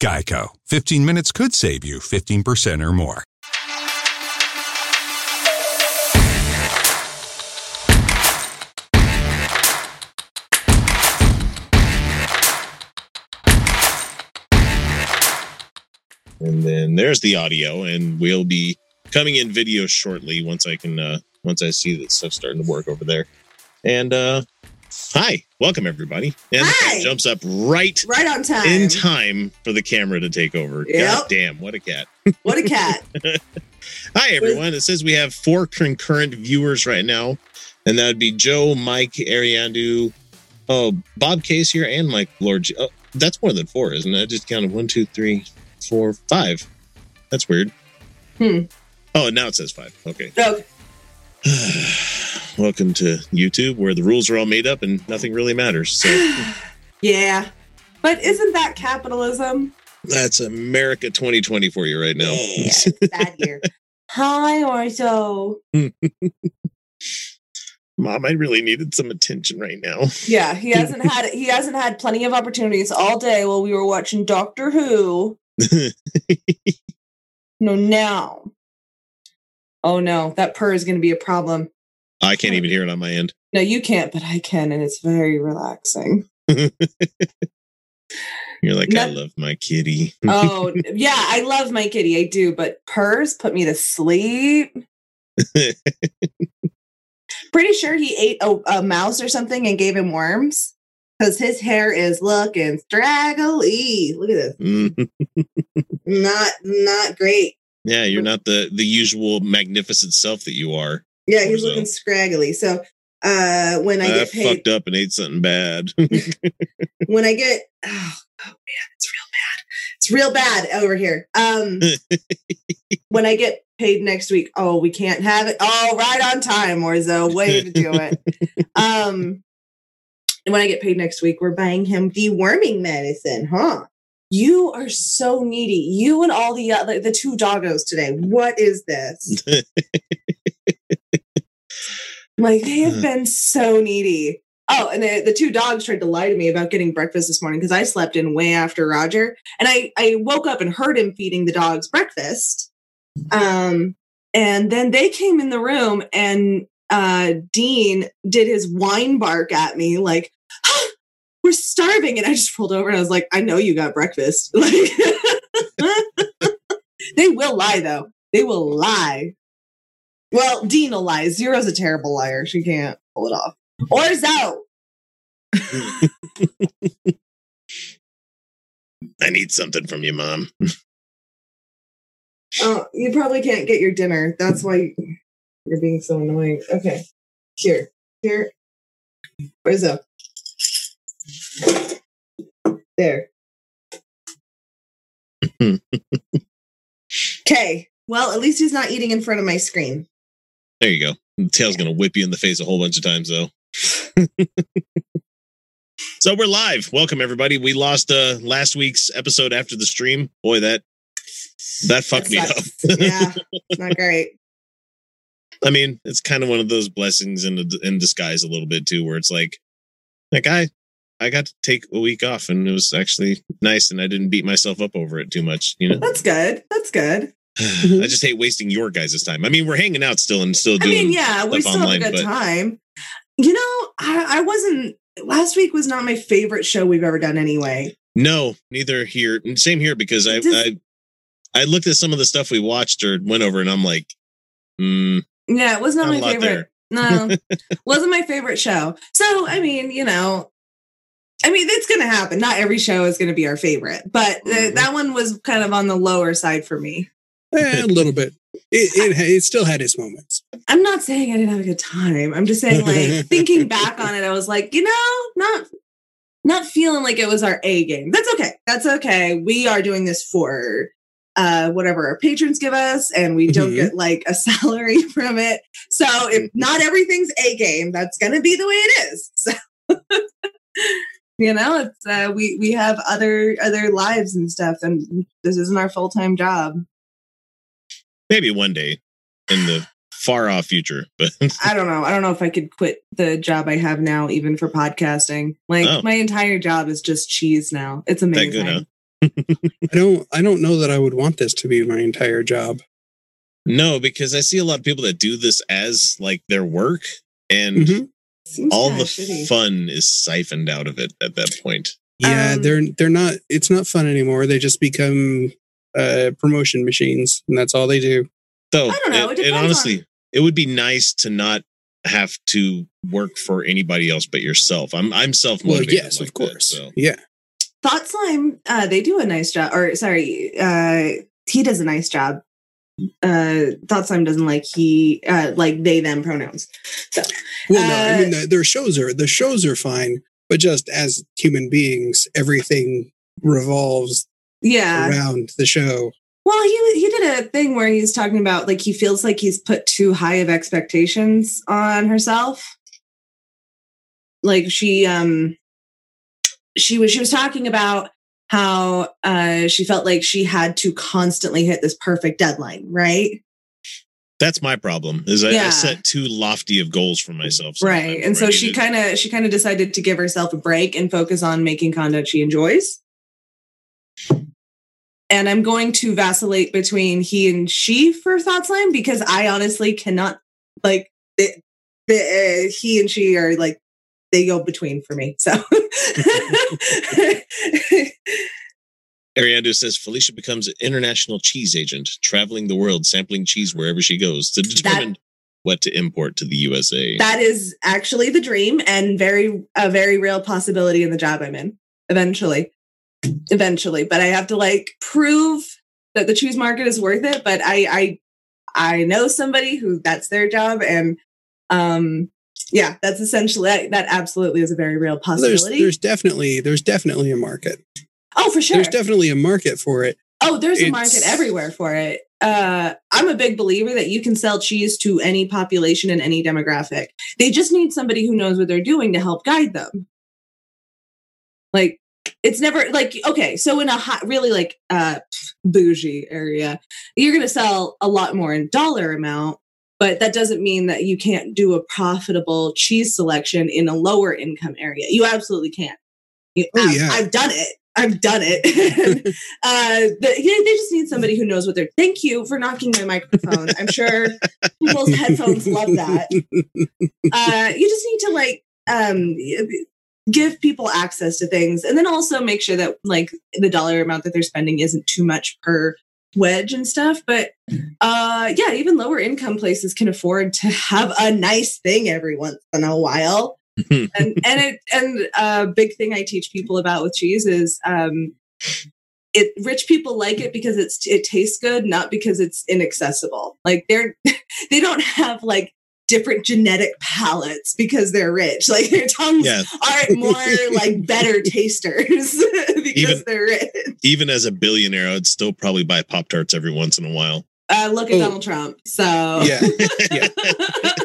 Geico. 15 minutes could save you 15% or more. and then there's the audio and we'll be coming in video shortly once i can uh once i see that stuff starting to work over there and uh hi welcome everybody and Hi. jumps up right Right on time. in time for the camera to take over Yep. god damn what a cat What a cat. hi everyone it says we have four concurrent viewers right now and that would be joe mike ariandu oh bob case here and mike lord oh, that's more than four isn't it i just counted one two three four five that's weird Hmm. oh now it says five okay Okay. welcome to youtube where the rules are all made up and nothing really matters so Yeah. But isn't that capitalism? that's america 2020 for you right now Yeah, that year. Hi, Orzo. mom i really needed some attention right now Yeah, he hasn't had he hasn't had plenty of opportunities all day while we were watching Doctor Who. No, now. Oh no, that purr is going to be a problem. I can't even hear it on my end No, you can't, but I can, and it's very relaxing. You're like, I love my kitty. Oh yeah, I love my kitty, I do, but purrs put me to sleep. Pretty sure he ate a, a mouse or something and gave him worms because his hair is looking straggly. Look at this, not not great. yeah, you're not the the usual magnificent self that you are. Yeah, he's Orzo. looking scraggly. So uh when I I, get paid, fucked up and ate something bad. when I get oh, oh man, it's real bad. It's real bad over here. Um when I get paid next week, oh, we can't have it. Oh, right on time, Orzo. Way to do it. um and when I get paid next week, we're buying him deworming medicine, huh? You are so needy. You and all the other the two doggos today. What is this? Like they have been so needy. Oh, and the, the two dogs tried to lie to me about getting breakfast this morning because I slept in way after Roger, and I I woke up and heard him feeding the dogs breakfast. Um, and then they came in the room, and uh, Dean did his whine bark at me like, "Ah, "We're starving," and I just rolled over and I was like, "I know you got breakfast." Like, they will lie though. They will lie. Well, Dean will lie. Zero's a terrible liar. She can't pull it off. Or Zo. I need something from you, mom. Oh, you probably can't get your dinner. That's why you're being so annoying. Okay. Here. Here. Where's Zo? There. Okay. Well, at least he's not eating in front of my screen. There you go. The tail's gonna whip you in the face a whole bunch of times though. so we're live. Welcome everybody. We lost uh last week's episode after the stream. Boy, that that fucked That me up. yeah. Not great. I mean, it's kind of one of those blessings in in disguise a little bit too, where it's like, like I, I got to take a week off, and it was actually nice, and I didn't beat myself up over it too much. You know, That's good. That's good. I just hate wasting your guys' time. I mean, we're hanging out still and still doing. I mean, yeah, we still online, have a good but- time. You know, I, I wasn't. Last week was not my favorite show we've ever done. Anyway, No, neither here. Same here because I, Just- I, I looked at some of the stuff we watched or went over, and I'm like, mm, yeah, it was not, Not my favorite. No, wasn't my favorite show. So, I mean, you know, I mean, it's going to happen. Not every show is going to be our favorite, but th- Mhm. that one was kind of on the lower side for me. Eh, a little bit. It, it it still had its moments. I'm not saying I didn't have a good time. I'm just saying, like, thinking back on it, I was like, you know, not not feeling like it was our A game. That's okay. That's okay. We are doing this for uh, whatever our patrons give us, and we don't Mhm. get like a salary from it. So if not everything's a game, that's going to be the way it is. So. You know, it's uh, we we have other other lives and stuff, and this isn't our full time job. Maybe one day in the far off future, but I don't know. I don't know if I could quit the job I have now, even for podcasting. Like Oh. my entire job is just cheese now. It's that amazing. good, huh? I don't I don't know that I would want this to be my entire job. No, because I see a lot of people that do this as like their work, and Mhm. All the shitty. fun is siphoned out of it at that point. Yeah, Um, they're they're not it's not fun anymore. They just become uh promotion machines and that's all they do. So, I don't know, it and- and depends honestly, it would be nice to not have to work for anybody else but yourself. I'm I'm self Well, motivated. yes, like of course. That, so Yeah. Thought Slime, uh, they do a nice job. Or sorry, uh, he does a nice job. Uh, Thought Slime doesn't like he, uh, like they them pronouns. So Well, no, I mean Uh, the, their shows are the shows are fine, but just as human beings, everything revolves yeah. around the show. Well, he he did a thing where he's talking about like he feels like he's put too high of expectations on herself. Like she um she was she was talking about how uh she felt like she had to constantly hit this perfect deadline, right? that's my problem. Is I, I set too lofty of goals for myself. right. sometimes And so she kind of she kind of decided to give herself a break and focus on making content she enjoys. And I'm going to vacillate between he and she for Thought Slime because I honestly cannot like the, the, uh, he and she are like they go between for me. So Ariando says Felicia becomes an international cheese agent, traveling the world, sampling cheese wherever she goes to determine what to import to the USA. that is actually the dream and very a very real possibility in the job I'm in eventually. Eventually, but I have to like prove that the cheese market is worth it. But I I I know somebody who that's their job, and um yeah, that's essentially that, absolutely is a very real possibility. there's definitely there's definitely a market. oh, for sure. There's definitely a market for it. Oh, there's a market everywhere for it. Uh, I'm a big believer that you can sell cheese to any population and any demographic. They just need somebody who knows what they're doing to help guide them. Like, it's never like okay. So in a hot, really like uh bougie area, you're going to sell a lot more in dollar amount, but that doesn't mean that you can't do a profitable cheese selection in a lower income area. You absolutely can. You, Oh, I've- yeah. I've done it. I've done it. uh, the, yeah, they just need somebody who knows what they're. Thank you for knocking my microphone. I'm sure people's headphones love that. Uh, you just need to like um, give people access to things, and then also make sure that like the dollar amount that they're spending isn't too much per wedge and stuff. But uh, yeah, even lower income places can afford to have a nice thing every once in a while and and it and a uh, big thing I teach people about with cheese is um, it rich people like it because it's it tastes good, not because it's inaccessible. Like they're they don't have like different genetic palates because they're rich. Like their tongues yeah, aren't more like better tasters because Even- they're rich. even as a billionaire, I'd still probably buy Pop Tarts every once in a while. Uh, look at Oh. Donald Trump. So Yeah. Yeah.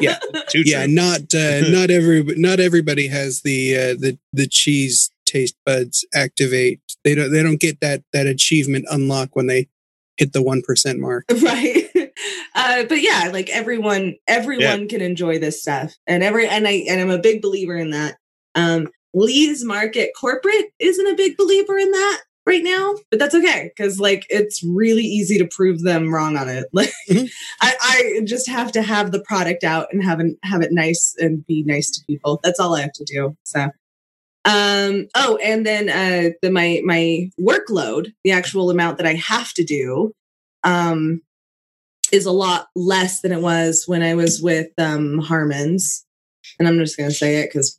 Yeah. Too yeah, true. not uh, not every not everybody has the uh, the the cheese taste buds activate. They don't they don't get that that achievement unlock when they hit the one percent mark. right uh but yeah like everyone everyone can enjoy this stuff. And every and i and i'm a big believer in that. Um lee's market corporate isn't a big believer in that right now but that's okay because like it's really easy to prove them wrong on it. Like Mhm. I, I just have to have the product out and have it have it nice and be nice to people. That's all i have to do so. Um oh and then uh the my my workload the actual amount that i have to do um is a lot less than it was when I was with um Harmon's. And I'm just gonna say it because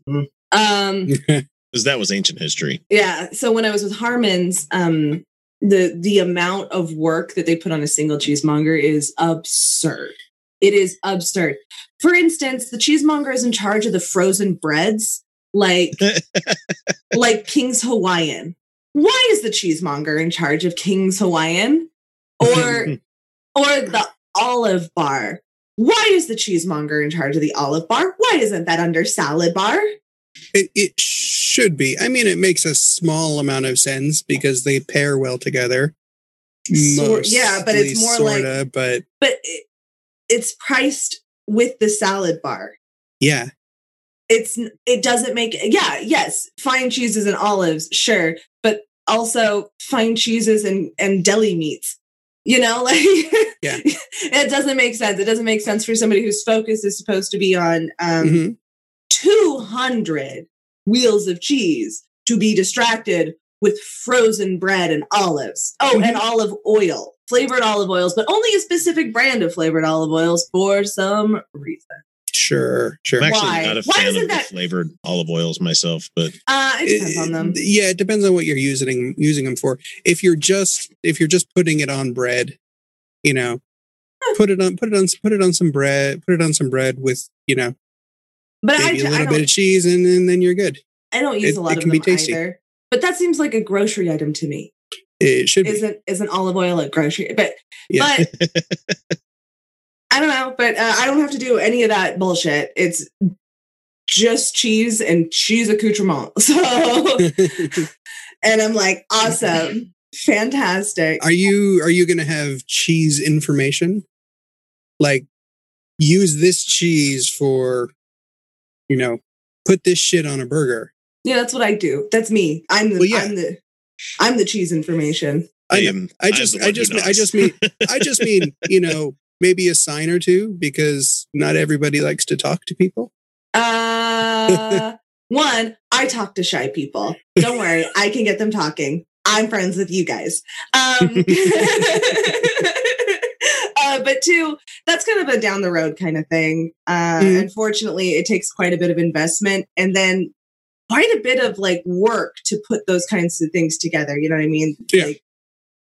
um Because that was ancient history. yeah. So when I was with Harmon's, um the the amount of work that they put on a single cheesemonger is absurd. It is absurd. For instance, the cheesemonger is in charge of the frozen breads, like like King's Hawaiian. Why is the cheesemonger in charge of King's Hawaiian? or or the olive bar. Why is the cheesemonger in charge of the olive bar? Why isn't that under salad bar? It, it should be. I mean, it makes a small amount of sense because they pair well together. Sort- yeah, but it's more like- sorta, but But it, it's priced with the salad bar. yeah, It's it doesn't make yeah yes fine cheeses and olives sure, but also fine cheeses and and deli meats. You know, like Yeah. it doesn't make sense. It doesn't make sense for somebody whose focus is supposed to be on um, Mhm. 200 wheels of cheese to be distracted with frozen bread and olives. Oh, and olive oil, flavored olive oils, but only a specific brand of flavored olive oils for some reason. Sure, sure. I'm actually Why? not a Why fan isn't of the flavored olive oils myself, but Uh, it depends on them. Yeah, it depends on what you're using using them for. If you're just if you're just putting it on bread, you know, put it on put it on put it on some bread, put it on some bread with you know But I, maybe a I, little don't, bit of cheese, and, and then you're good. I don't use it- a lot it of can them be tasty. either. But that seems like a grocery item to me. It should be. Isn't isn't olive oil a grocery? But Yeah. but I don't know. But uh, I don't have to do any of that bullshit. It's just cheese and cheese accoutrement. So and I'm like, awesome, fantastic. are you are you going to have cheese information? Like use this cheese for you know, put this shit on a burger. Yeah, that's what I do. That's me. I'm the Well, yeah. I'm the I'm the cheese information. I I am. I I'm just the I just I just mean I just mean, you know, maybe a sign or two because not everybody likes to talk to people. Uh one, I talk to shy people. Don't worry, I can get them talking. I'm friends with you guys. Um uh, but two, that's kind of a down the road kind of thing. Uh Mhm. unfortunately, it takes quite a bit of investment and then quite a bit of like work to put those kinds of things together. You know what I mean? Yeah. Like,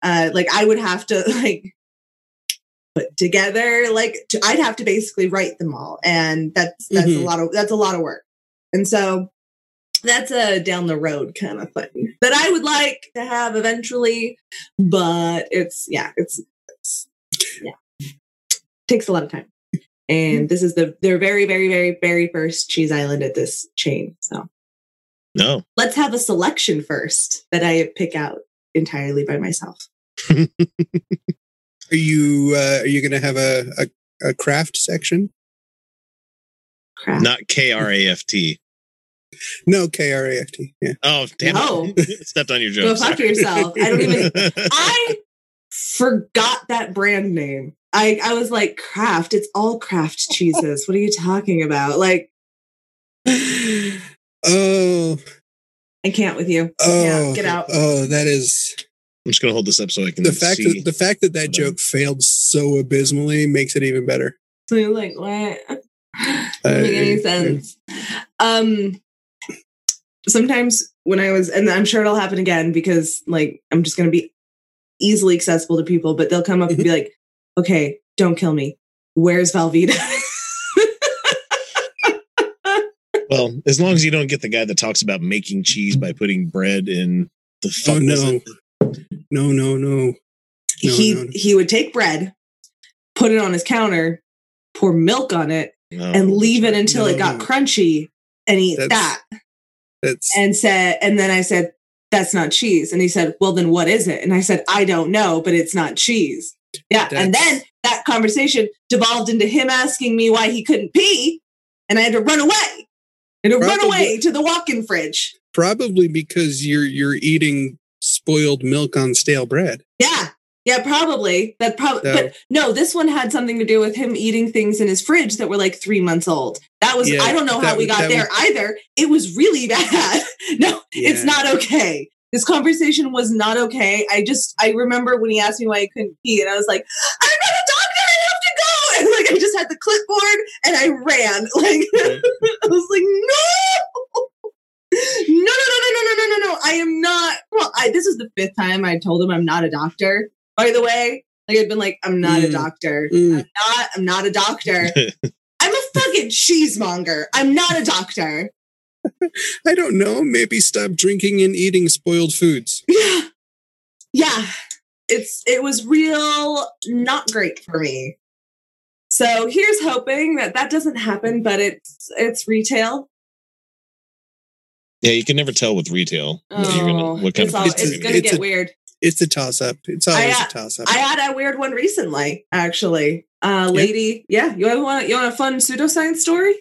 uh, like I would have to like put together like to, I'd have to basically write them all, and that's that's a Mhm. lot of that's a lot of work. And so that's a down the road kind of thing that I would like to have eventually, but it's yeah, it's, it's yeah, takes a lot of time. And this is the their very very very very first cheese island at this chain. So no. let's have a selection first that I pick out entirely by myself. Are you uh, are you going to have a, a a craft section? Crap. Not K R A F T. No, K R A F T. Yeah. Oh, damn No. it. Stepped on your joke. Go fuck sorry. yourself. I don't even- I forgot that brand name. I, I was like, craft. it's all craft cheeses. What are you talking about? Like, Oh, I can't with you. oh, Yeah, get out. Oh, that is I'm just gonna hold this up so I can the fact see. that the fact that that Whatever. joke failed so abysmally makes it even better. So you're like, what? Doesn't make any sense. Um sometimes when I was and I'm sure it'll happen again because like I'm just gonna be easily accessible to people, but they'll come up and be like, okay, don't kill me. Where's Velveeta? well, as long as you don't get the guy that talks about making cheese by putting bread in the fuck Oh no. It? No, no, no. No, he no, no. he would take bread, put it on his counter, pour milk on it, No, and leave it that's until it got no. crunchy and eat That's- that. That's And said, and then I said, "That's not cheese." And he said, "Well, then what is it?" And I said, "I don't know, but it's not cheese." Yeah, and then that conversation devolved into him asking me why he couldn't pee, and I had to run away. And had to run away to the walk-in fridge. probably because you're you're eating spoiled milk on stale bread. Yeah. Yeah, probably. That probably So- but no, this one had something to do with him eating things in his fridge that were like 3 months old. That was Yeah, I don't know how that we got there either. It was really bad. no, it's not okay. This conversation was not okay. I just I remember when he asked me why I couldn't pee and I was like, "I'm not a doctor. I have to go." And like I just had the clipboard and I ran. Like I was like, "No!" no, no, no, no, no, no, no, no. I am not. Well, I, this is the fifth time I told him I'm not a doctor. By the way, like I've been like, I'm not mm. a doctor. Mm. I'm not. I'm not a doctor. I'm a fucking cheesemonger. I'm not a doctor. I don't know. Maybe stop drinking and eating spoiled foods. Yeah, yeah. It's it was real not great for me. So here's hoping that that doesn't happen, but it's it's retail yeah, you can never tell with retail. what you're gonna- Oh, what kind it's, of all, it's it's gonna gonna it's get a- weird. It's a toss up. It's always I, uh, a toss up. I had a weird one recently, actually. Uh, lady, yeah, you want you want a fun pseudoscience story?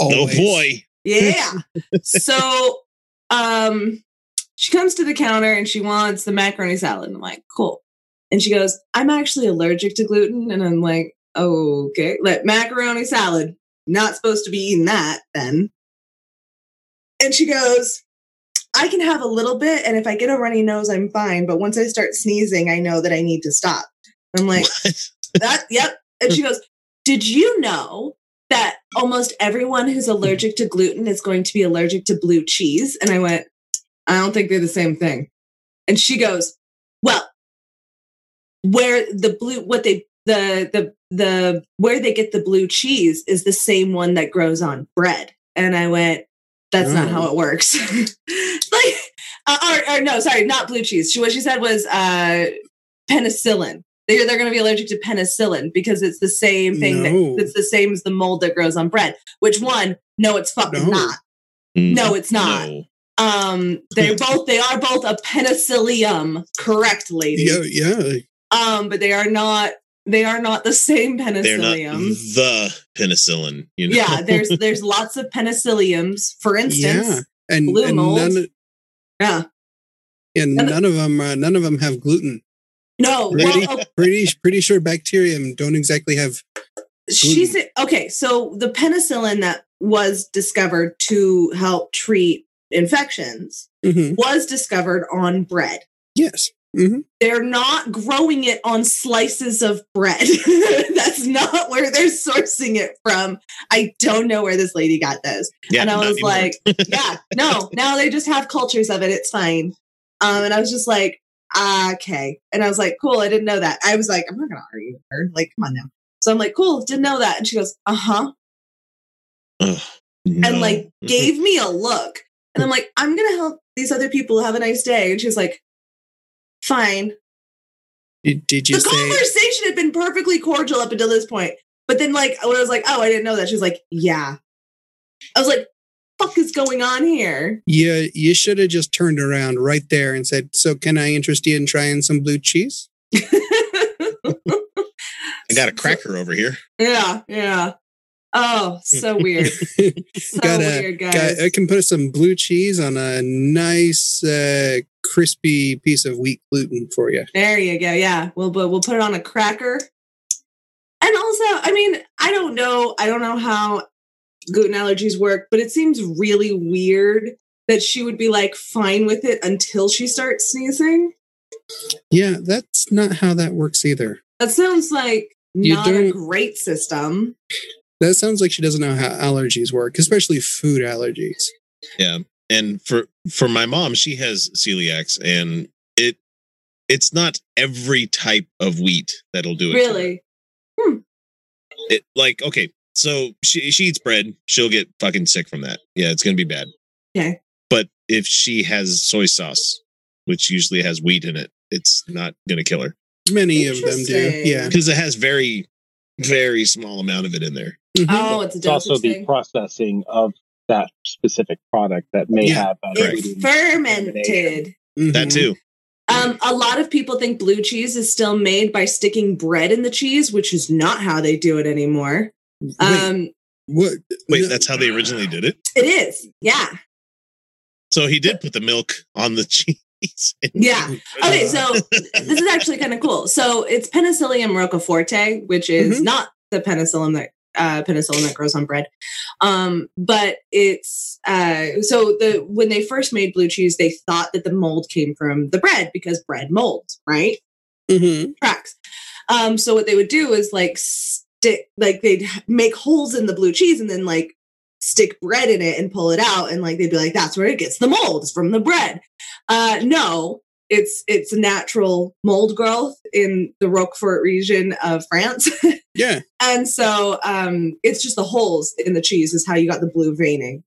Oh Always. boy. Yeah. so, um, she comes to the counter and she wants the macaroni salad. And I'm like, cool. And she goes, I'm actually allergic to gluten. And I'm like, okay, let macaroni salad. Not supposed to be eating that then. And she goes, I can have a little bit, and if I get a runny nose, I'm fine. But once I start sneezing, I know that I need to stop. I'm like, What? that, yep. And she goes, Did you know that almost everyone who's allergic to gluten is going to be allergic to blue cheese? And I went, I don't think they're the same thing. And she goes, Well, where the blue, what they, the, the, the, where they get the blue cheese is the same one that grows on bread. And I went, that's not Oh. how it works. like, uh, or, or no, sorry, not blue cheese. She, what she said was uh, penicillin. They're, they're going to be allergic to penicillin because it's the same thing. No. That, it's the same as the mold that grows on bread. Which one? No, it's fucking No. not. No, it's not. No. Um, they're both. They are both a penicillium. Correct, lady. Yeah, yeah. Um, but they are not. They are not the same They're not the penicillin. You know? yeah, there's there's lots of penicilliums. For instance, Yeah. And, blue and mold. none, yeah. and And- none of them, uh, none of them have gluten. No, Really? well, Pretty, pretty sure bacterium don't exactly have. she said okay so the penicillin that was discovered to help treat infections Mhm. was discovered on bread Yes. Hmm they're not growing it on slices of bread. That's not where they're sourcing it from. I don't know where this lady got this. Yeah, and i was like yeah no now they just have cultures of it. It's fine. Um and i was just like ah, okay. And i was like cool i didn't know that. I was like i'm not gonna argue with her. Like come on now. So i'm like cool didn't know that. And she goes uh-huh. Ugh, and like gave me a look. And I'm like, I'm gonna help these other people have a nice day. And she was like, fine. Did, did you the say? conversation had been perfectly cordial up until this point. But then like when I was like, oh, I didn't know that, she was like, yeah. I was like, fuck is going on here? Yeah, you should have just turned around right there and said, "So, can I interest you in trying some blue cheese?" I got a cracker over here. yeah, yeah. Oh, so weird. So Got a- weird, Got- guys. I can put some blue cheese on a nice, uh, crispy piece of wheat gluten for you. There you go. Yeah, we'll but we'll put it on a cracker. And also, I mean, I don't know. I don't know how gluten allergies work, but it seems really weird that she would be like fine with it until she starts sneezing. Yeah, that's not how that works either. That sounds like You not a don't- great system. That sounds like she doesn't know how allergies work, especially food allergies. Yeah. And for for my mom, she has celiacs and it it's not every type of wheat that'll do it. for her. Really? It like okay, so she she eats bread, she'll get fucking sick from that. Yeah, it's gonna be bad. Okay. But if she has soy sauce, which usually has wheat in it, it's not gonna kill her Many of them do. Yeah. because it has very very small amount of it in there. Mhm. Oh, it's a It's also dosage the processing of that specific product that may Yeah, have that correct. It's ingredient contamination. fermented. That Mhm. too. Um, a lot of people think blue cheese is still made by sticking bread in the cheese, which is not how they do it anymore. Wait, Um, what? Wait, that's how they originally did it. it is, yeah, So he did put the milk on the cheese. yeah. Okay, so this is actually kind of cool. So it's Penicillium roqueforti, which is Mhm. not the penicillin that uh, penicillin that grows on bread, um, but it's uh, so the when they first made blue cheese, they thought that the mold came from the bread because bread molds, right? Mm-hmm. tracks. Um, so what they would do is like stick, like they'd make holes in the blue cheese and then like stick bread in it and pull it out, and like they'd be like, "That's where it gets the mold. It's from the bread." Uh, no, it's it's natural mold growth in the Roquefort region of France, Yeah. and so um, it's just the holes in the cheese is how you got the blue veining.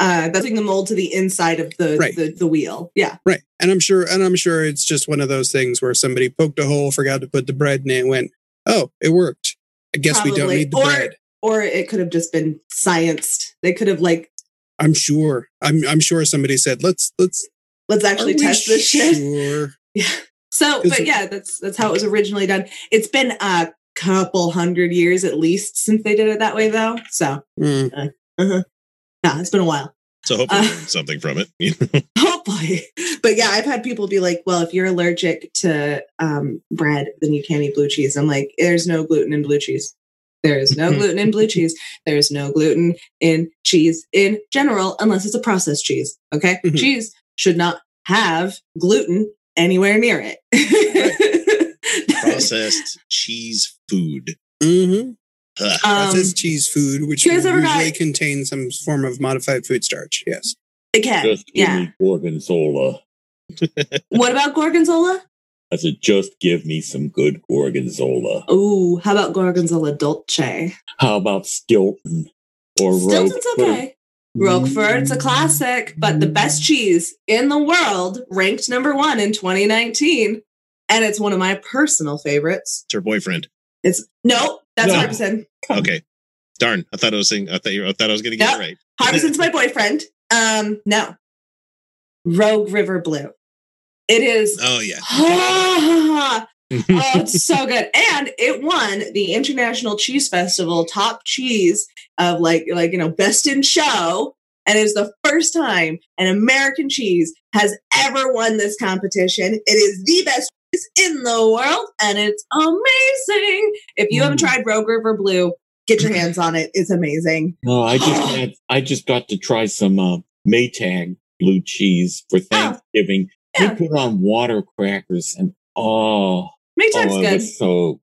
Uh, that's putting the mold to the inside of the, Right. the the wheel. Yeah. Right. And I'm sure and I'm sure it's just one of those things where somebody poked a hole, forgot to put the bread in it, and went, Oh, it worked. I guess we don't need the Or- bread. Or it could have just been scienced. They could have like, I'm sure. I'm I'm sure somebody said, Let's let's let's actually are we test this shit. Sure. So, but yeah, that's that's how it was originally done. It's been a couple hundred years at least since they did it that way, though. So, Mm. yeah, it's been a while. So hopefully Uh, something from it. Hopefully, but yeah, I've had people be like, "Well, if you're allergic to um, bread, then you can't eat blue cheese." I'm like, "There's no gluten in blue cheese. There is no gluten in blue cheese. There is no gluten in cheese in general, unless it's a processed cheese. Okay, Mhm. cheese should not have gluten anywhere near it." Processed cheese food. Mm-hmm. Um, Processed cheese food, which you guys ever usually got- contains some form of modified food starch. Yes. it can, Just give yeah. me gorgonzola. What about gorgonzola? I said, just give me some good gorgonzola. Ooh, how about gorgonzola dolce? How about Stilton or Stilton's Roquefort? okay. Roquefort's a classic, but the best cheese in the world, ranked number one in 2019. And it's one of my personal favorites. It's her boyfriend. It's no, that's No. Harbison. Okay. Darn. I thought I was saying I thought you I thought I was gonna get Yep. it right. Harbison's my boyfriend. Um, no. Rogue River Blue. It is Oh yeah. Oh, it's so good. And it won the International Cheese Festival top cheese of like like you know best in show. And it's the first time an American cheese has ever won this competition. It is the best cheese in the world, and it's amazing. If you haven't Mm. tried Rogue River Blue, get your hands on it. It's amazing. No, I just had, I just got to try some uh, Maytag blue cheese for Thanksgiving. Yeah. They put on water crackers and oh, Maytag's oh, it good. was so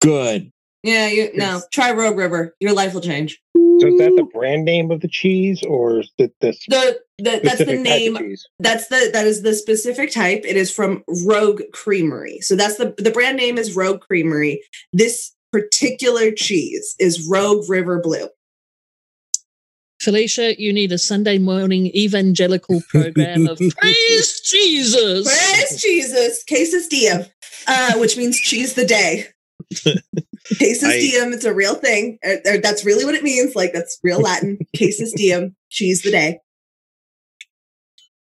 good. Yeah, you no. Try Rogue River. Your life will change. So is that the brand name of the cheese, or is it the The, the that's the specific type of name? That's the that is the specific type. It is from Rogue Creamery. So that's the the brand name is Rogue Creamery. This particular cheese is Rogue River Blue. Felicia, you need a Sunday morning evangelical program of praise Jesus. Praise Jesus, Casus Diem, uh, which means cheese the day. Casus I- Diem, it's a real thing. Uh, uh, that's really what it means. Like that's real Latin. Casus Diem, cheese the day.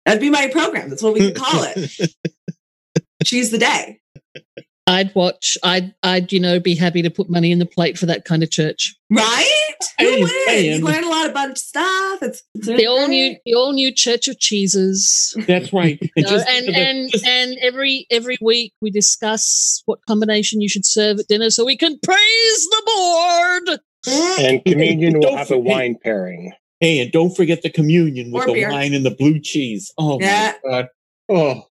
That'd be my program. That's what we could call it. cheese the day. I'd watch. I'd, I'd, you know, be happy to put money in the plate for that kind of church. Right? Who Hey, wins? hey, You learn a lot about stuff. It's, it's The all new, the all new Church of Cheeses. That's right. You know, just- and just- and just- and every every week we discuss what combination you should serve at dinner so we can praise the board. And communion will Don't have a wine pairing. hey, and don't forget the communion with Or the beer. wine and the blue cheese. Oh Yeah. my god. Oh, See,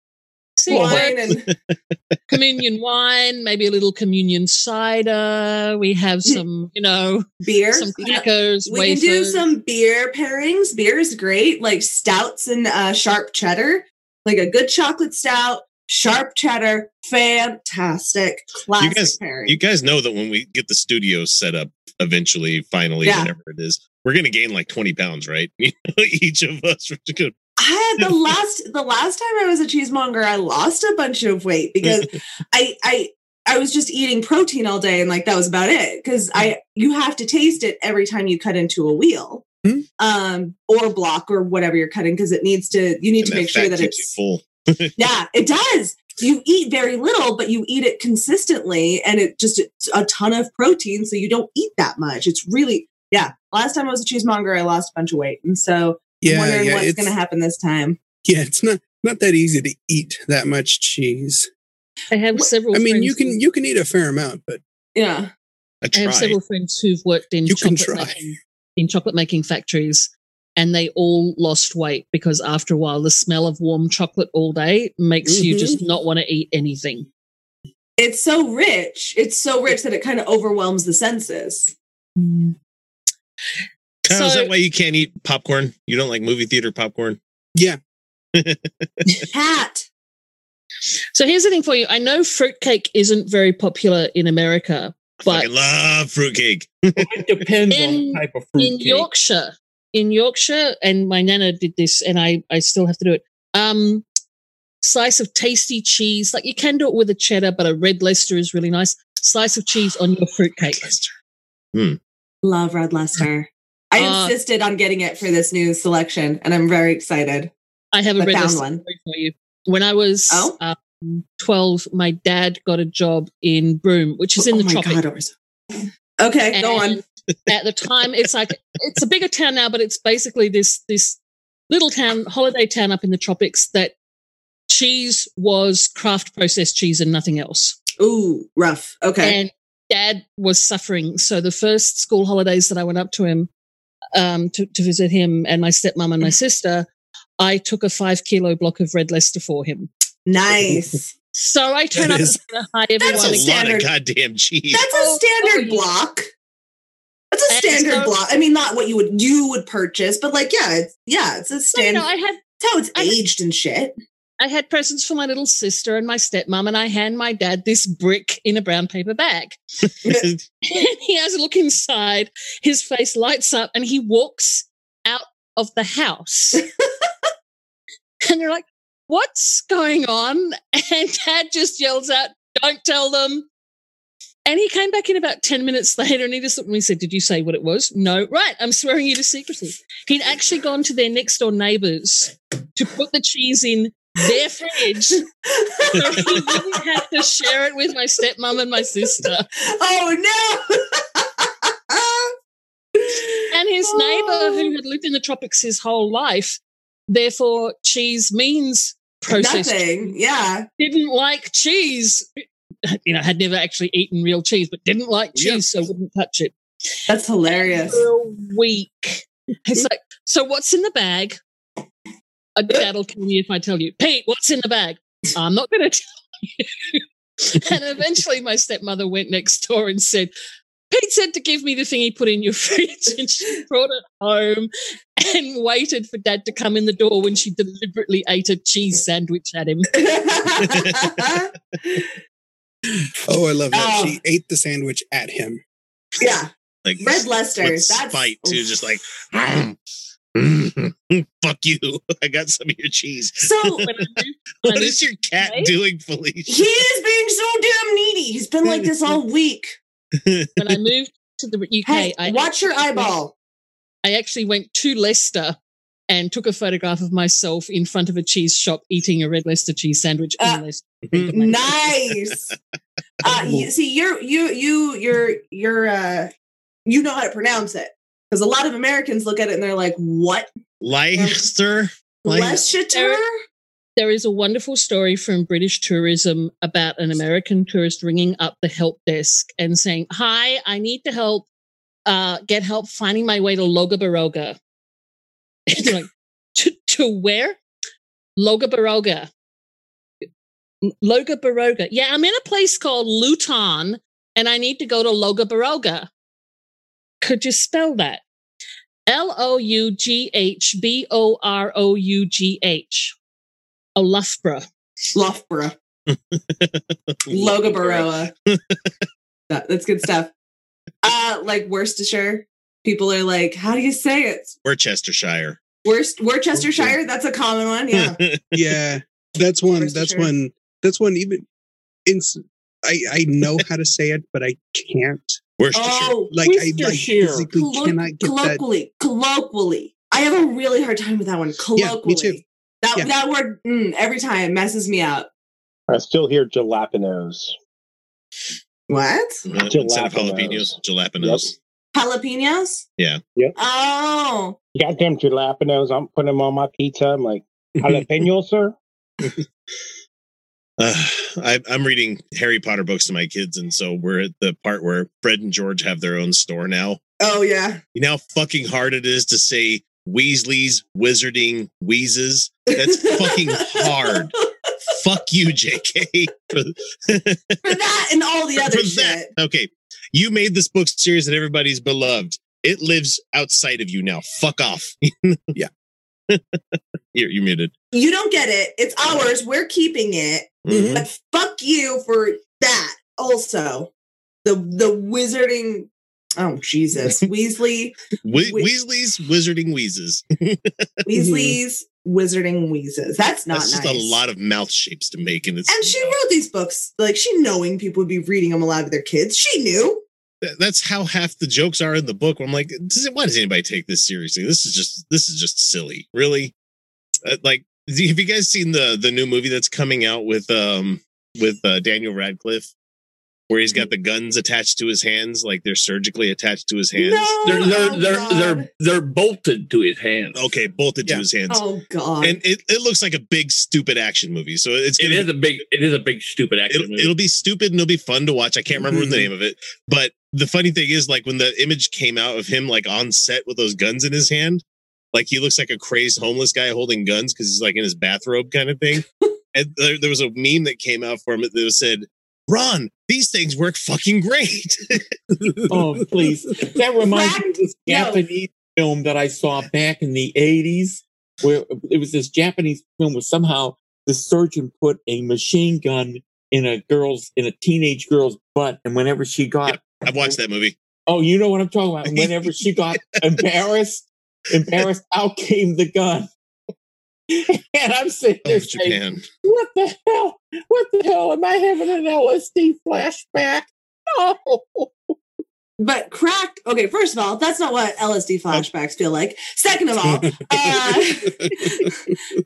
Wine and communion wine, maybe a little communion cider. We have some, you know, beer. some You can- crackers, we can do some beer pairings. Beer is great, like stouts and uh, sharp cheddar, like a good chocolate stout, sharp cheddar, fantastic, classic guys- pairing. You guys know that when we get the studio set up eventually, finally, Yeah. whatever it is, we're gonna gain like 20 pounds, right? Each of us. We're just gonna- I had the last the last time I was a cheesemonger, I lost a bunch of weight because I I I was just eating protein all day and like that was about it because I you have to taste it every time you cut into a wheel. Hmm. Um or block or whatever you're cutting because it needs to you need and to make sure that it's full. yeah, it does. You eat very little, but you eat it consistently, and it just it's a ton of protein, so you don't eat that much. It's really yeah. Last time I was a cheesemonger, I lost a bunch of weight, and so Yeah, wondering yeah. what's It's, going to happen this time. yeah, it's not not that easy to eat that much cheese. I have several. I mean, you can who- you can eat a fair amount, but Yeah, I I have several friends who've worked in You can chocolate try. making, in chocolate making factories, and they all lost weight because after a while, the smell of warm chocolate all day makes you Mhm. just not want to eat anything. it's so rich. It's so rich that it kind of overwhelms the senses. Kyle, is that why you can't eat popcorn? You don't like movie theater popcorn? yeah, Pat, So here's the thing for you: I know fruitcake isn't very popular in America, but I love fruitcake. it depends on In- the type of in fruit cake. Yorkshire, in Yorkshire, and my nana did this, and I I still have to do it. Um, slice of tasty cheese, like you can do it with a cheddar, but a red Leicester is really nice. Slice of cheese on your fruitcake. Love Red Leicester. I Uh, insisted on getting it for this new selection, and I'm very excited. I have a found one. for you. When I was Oh? um, 12, my dad got a job in Broome, which is in oh the my tropics. Okay, go on. At the time, it's like it's a bigger town now, but it's basically this this little town, holiday town up in the tropics. That cheese was Kraft processed cheese and nothing else. Ooh, rough. Okay. And Dad was suffering. So the first school holidays that I went up to him um, to to visit him and my stepmom and my sister, I took a five kilo block of red Leicester for him. nice. So I turn That up is- and say, hi That's everyone. a a lot standard- of goddamn cheese. That's a Oh, standard oh, yeah. block. That's a And standard so- block. I mean, not what you would you would purchase, but like, yeah, it's yeah, it's a So, you standard. know, I had That's how it's I- aged and shit. I had presents for my little sister and my stepmom, and I hand my dad this brick in a brown paper bag. And he has a look inside, his face lights up, and he walks out of the house. and they're like, What's going on? And dad just yells out, Don't tell them. And he came back in about 10 minutes later and he just looked at me and said, Did you say what it was? No. Right. I'm swearing you to secrecy. He'd actually gone to their next door neighbors to put the cheese in their fridge. So he didn't have to share it with my stepmom and my sister. oh no. And his neighbor, who had lived in the tropics his whole life, therefore cheese means processed. Nothing. Yeah. Didn't like cheese. You know, had never actually eaten real cheese, but didn't like cheese, Yeah. so wouldn't touch it. That's hilarious. For a week. It's mm. like, so what's in the bag? A dad'll kill me if I tell you. Pete, what's in the bag? I'm not going to tell you. and eventually my stepmother went next door and said, Pete said to give me the thing he put in your fridge. And she brought it home and waited for dad to come in the door when she deliberately ate a cheese sandwich at him. Oh, I love that. Oh. She ate the sandwich at him. yeah. like Red Leicester. with That's spite too, oof. just like fuck you. I got some of your cheese. So When I moved- What is your cat Right? doing, Felicia? he is being so damn needy. He's been like this all week. when I moved to the UK, Hey, I watch your went- eyeball. I actually went to Leicester and took a photograph of myself in front of a cheese shop eating a red Leicester cheese sandwich Uh, in Leicester. Nice. Uh, you, see, you're you you you're you're uh you know how to pronounce it because a lot of Americans look at it and they're like, "What Leicester? Like- Leicester?" There is a wonderful story from British tourism about an American tourist ringing up the help desk and saying, Hi, I need to help uh, get help finding my way to Logabaroga. And they're like, to, to where? Logabaroga. Logabaroga. Yeah, I'm in a place called Luton and I need to go to Logabaroga. Could you spell that? L O U G H B O R O U G H. A Loughborough. Loughborough, Logabaroa. That- that's good stuff. Uh, like Worcestershire, people are like, "How do you say it?" Worcestershire. Worcest Worcestershire. That's a common one. Yeah. Yeah, that's one. That's one. That's one. Even in, I I know how to say it, but I can't. Worcestershire. oh, Like I like Worcestershire. physically collo- cannot get that. colloquially, colloquially. I have a really hard time with that one. Yeah, me Colloquially. too. That Yeah. that word mm, every time messes me up. I still hear jalapenos. What? Uh, Instead of Jalapenos. jalapenos, jalapenos. Jalapenos? Yeah. Yep. Oh. Goddamn jalapenos. I'm putting them on my pizza. I'm like, jalapeno, sir? Uh, I, I'm reading Harry Potter books to my kids, and so we're at the part where Fred and George have their own store now. Oh yeah. You know how fucking hard it is to say Weasley's wizarding wheezes? That's fucking hard. Fuck you, JK. For, For that and all the other for shit. that. Okay. You made this book series that everybody's beloved. It lives outside of you now. Fuck off. Yeah. you're, you're muted. You don't get it. It's ours. We're keeping it. Mhm. But fuck you for that also. The the wizarding Oh Jesus, Weasley, We- We- Weasley's wizarding wheezes. Weasley's wizarding wheezes. That's not That's nice. just a lot of mouth shapes to make, and it's and she wrote these books like she knowing people would be reading them aloud to their kids. She knew. Th- that's how half the jokes are in the book. I'm like, does it, why does anybody take this seriously? This is just this is just silly, really. Uh, like, have you guys seen the the new movie that's coming out with um with uh, Daniel Radcliffe, where he's got the guns attached to his hands, like they're surgically attached to his hands? No, They're they're oh, they're they're they're bolted to his hands. Okay, bolted Yeah. to his hands. Oh God. And it, it looks like a big stupid action movie. So it's It be, a big it is a big stupid action it'll, movie. it'll be stupid and it'll be fun to watch. I can't remember the Mhm. name of it, but the funny thing is, like when the image came out of him like on set with those guns in his hand, like he looks like a crazed homeless guy holding guns because he's like in his bathrobe kind of thing. and there, there was a meme that came out for him that said, "Ron, these things work fucking great." Oh, please. That reminds me of this No. Japanese film that I saw back in the 80s, where it was this Japanese film where somehow the surgeon put a machine gun in a girl's, in a teenage girl's butt. And whenever she got, Yep. I've watched that movie. oh, you know what I'm talking about? Whenever she got embarrassed, embarrassed, out came the gun. and I'm sitting there Oh, saying, Japan. what the hell? What the hell? Am I having an LSD flashback? No. but cracked. Okay, first of all, that's not what LSD flashbacks feel like. Second of all, uh,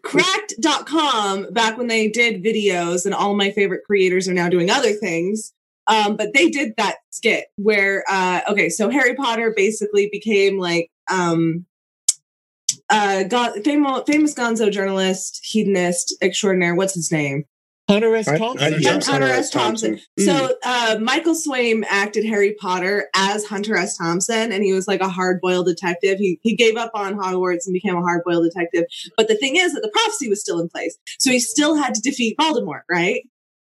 cracked.com back when they did videos and all my favorite creators are now doing other things um but they did that skit where uh okay so harry potter basically became like um uh got famous famous gonzo journalist hedonist extraordinaire what's his name Hunter S. Thompson. I- yeah, Yes, Hunter Hunter S. S. Thompson. Thompson. So uh, Michael Swaim acted Harry Potter as Hunter S. Thompson, and he was like a hard-boiled detective. He he gave up on Hogwarts and became a hard-boiled detective. But the thing is that the prophecy was still in place, so he still had to defeat Voldemort, right?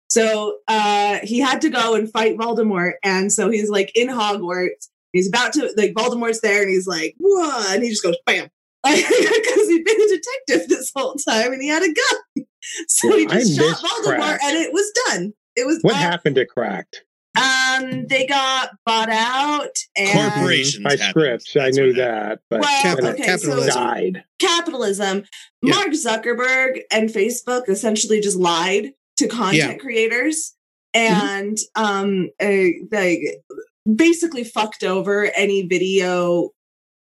So uh, he had to go and fight Voldemort, and so he's like in Hogwarts. He's about to like Voldemort's there, and he's like, "Whoa!" and he just goes, "Bam!" Because he'd been a detective this whole time, and he had a gun. So he Well, I just shot Voldemort, Cracked. and it was done. It was What all- happened to Cracked? Um, they got bought out and Corporations By. Scripts, I knew that, but Well, then okay, it so- died. capitalism. Yeah. Mark Zuckerberg and Facebook essentially just lied to content Yeah. creators and um uh, they basically fucked over any video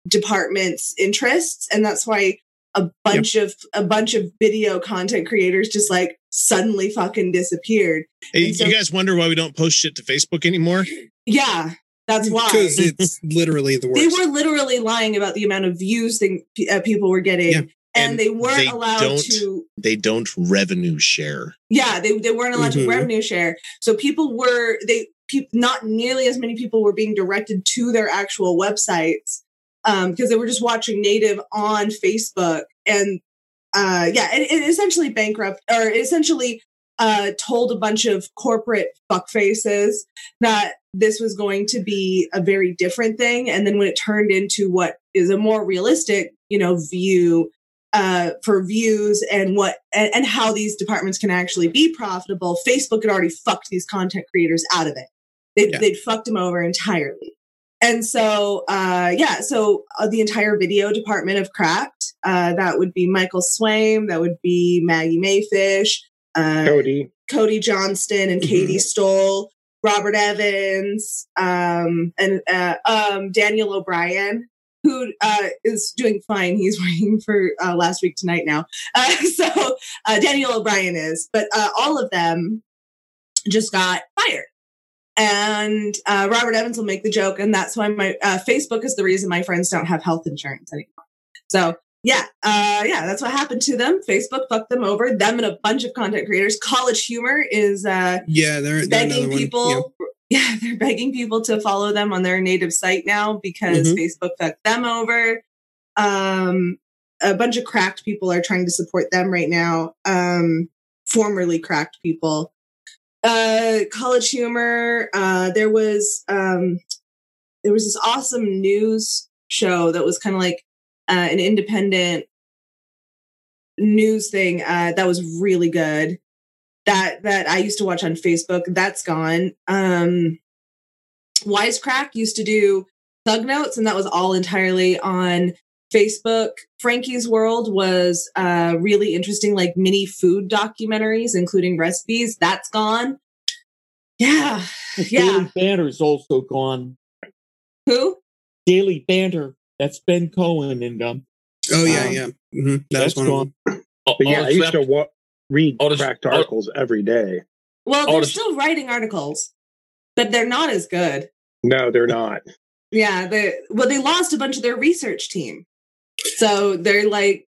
department's interests and that's why a bunch of a bunch of video content creators just like suddenly fucking disappeared. Hey, so- you guys wonder why we don't post shit to Facebook anymore? Yeah, that's why. Because it's literally the worst. they were literally lying about the amount of views thing, uh, people were getting Yeah. And, And they weren't they allowed to They don't revenue share. yeah they, they weren't allowed Mhm. to revenue share so people were they peop, not nearly as many people were being directed to their actual websites um because they were just watching native on facebook and uh yeah it, it essentially bankrupt or essentially uh told a bunch of corporate fuckfaces that this was going to be a very different thing and then when it turned into what is a more realistic you know view uh, for views and what and, and how these departments can actually be profitable, Facebook had already fucked these content creators out of it. They'd, Yeah. they'd fucked them over entirely. And so, uh, yeah, so uh, the entire video department of Cracked, uh, that would be Michael Swaim, that would be Maggie Mae Fish, uh, Cody. Cody Johnston and Katie Stoll, Robert Evans, um, and uh, um, Daniel O'Brien, who uh, is doing fine. He's waiting for uh, last week tonight now. Uh, so uh, Daniel O'Brien is, but uh, all of them just got fired. And uh, Robert Evans will make the joke, and that's why my uh, Facebook is the reason my friends don't have health insurance anymore. So yeah, uh, yeah, that's what happened to them. Facebook fucked them over. Them and a bunch of content creators. College Humor is uh, yeah, they're, they're begging people. Yeah. they're begging people to follow them on their native site now because Mhm. Facebook fucked them over. Um, a bunch of cracked people are trying to support them right now. Um, formerly cracked people. Uh, College Humor. Uh, there was um, there was this awesome news show that was kind of like uh, an independent news thing uh, that was really good that that I used to watch on Facebook. That's gone. Um Wisecrack used to do Thug Notes, and that was all entirely on Facebook. Frankie's World was uh, really interesting, like mini food documentaries, including recipes. That's gone. Yeah, yeah. Daily Banter's also gone. Who? Daily Banter. That's Ben Cohen and um. Oh yeah, Um, yeah. hmm That That's was one of gone. them. All, But yeah, I used to except- wa- read all this- cracked all- articles every day. Well, they're this- still writing articles, but they're not as good. No, they're not. Yeah, they well, they lost a bunch of their research team, so they're like,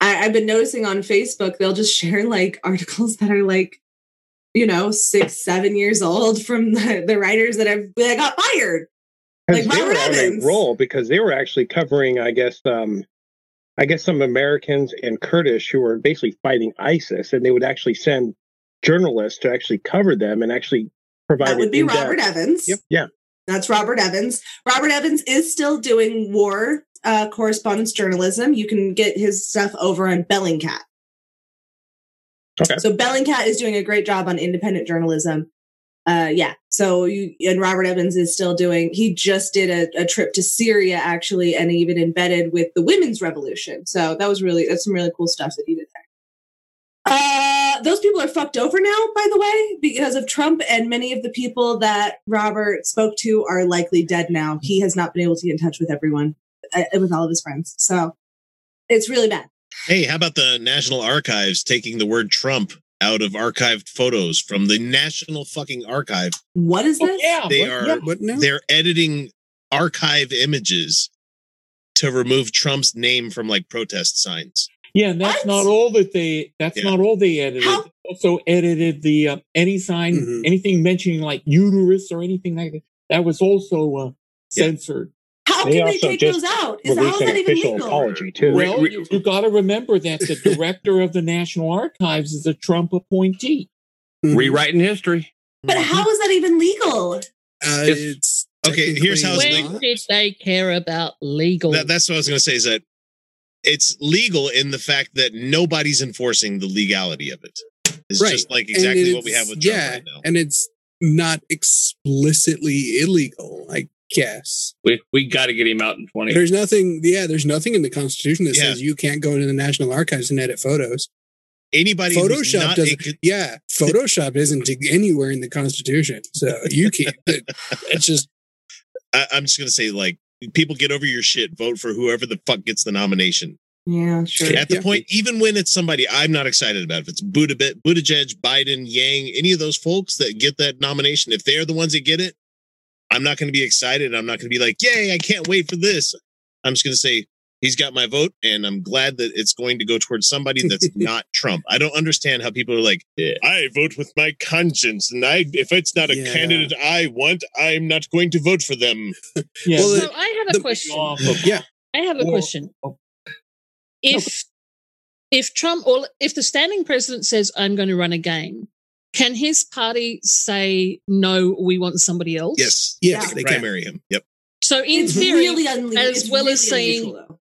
I, I've been noticing on Facebook they'll just share like articles that are like, you know, six, seven years old from the, the writers that have that got fired. 'Cause Like they Robert were on a roll because they were actually covering, I guess, um, I guess some Americans and Kurdish who were basically fighting ISIS, and they would actually send journalists to actually cover them and actually provide. That would be Robert Evans. Yep. Yeah. That's Robert Evans. Robert Evans is still doing war uh, correspondence journalism. You can get his stuff over on Bellingcat. Okay. So Bellingcat is doing a great job on independent journalism. Uh, yeah. So you and Robert Evans is still doing. He just did a, a trip to Syria actually, and even embedded with the women's revolution. So that was really that's some really cool stuff that he did there. Uh, those people are fucked over now, by the way, because of Trump, and many of the people that Robert spoke to are likely dead now. He has not been able to get in touch with everyone, uh, with all of his friends. So it's really bad. Hey, how about the National Archives taking the word Trump out of archived photos from the National fucking Archive? What is Oh, yeah, They what- are yeah. What now? they're editing archive images to remove Trump's name from like protest signs. Yeah, and that's What? not all that they. That's Yeah. not all they edited. How- They Also edited the uh, any sign, Mhm. anything mentioning like uterus or anything like that. That was also uh, Yeah. censored. How They can they also take just those out? Is how an that even official legal? apology too. Re- Well, re- you, you got to remember that the director of the National Archives is a Trump appointee. Mhm. rewriting history. But how is that even legal? Uh, It's- it's Okay, here's how When not. did they care about legal? That, that's what I was going to say is that it's legal in the fact that nobody's enforcing the legality of it. It's Right. just like exactly what we have with Trump yeah, right now. and it's not explicitly illegal. I guess We we got to get him out in twenty. there's nothing. Yeah, there's nothing in the Constitution that Yeah. says you can't go into the National Archives and edit photos. Anybody Photoshop doesn't. a- yeah, Photoshop isn't anywhere in the Constitution, so you can't. It's just I, I'm just going to say like people get over your shit. Vote for whoever the fuck gets the nomination. Yeah, sure. At the Yeah. point, even when it's somebody I'm not excited about, if it's Buttigieg, Buttigieg, Biden, Yang, any of those folks that get that nomination, if they're the ones that get it, I'm not going to be excited. I'm not going to be like, yay, I can't wait for this. I'm just going to say, he's got my vote, and I'm glad that it's going to go towards somebody that's not Trump. I don't understand how people are like, I vote with my conscience, and I if it's not a Yeah. candidate I want, I'm not going to vote for them. Yeah, Well, so I have a the- question. off of- yeah. I have a Or- question. oh. If if Trump or if the standing president says I'm going to run again, can his party say no? We want somebody else. Yes, yes, Yeah. they can marry him. Yep. So in It's theory, really unle- as well really as saying- unusual,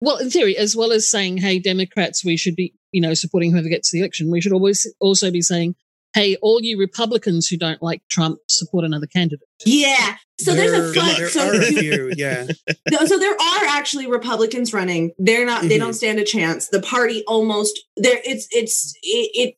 well, in theory, as well as saying, "Hey, Democrats, we should be, you know, supporting whoever gets the election," we should always also be saying, "Hey, all you Republicans who don't like Trump, support another candidate." Yeah. So there's a There- fun. there So, are a you- few, yeah. no, so there are actually Republicans running. They're not. They Mhm. don't stand a chance. The party almost there. It's it's it. it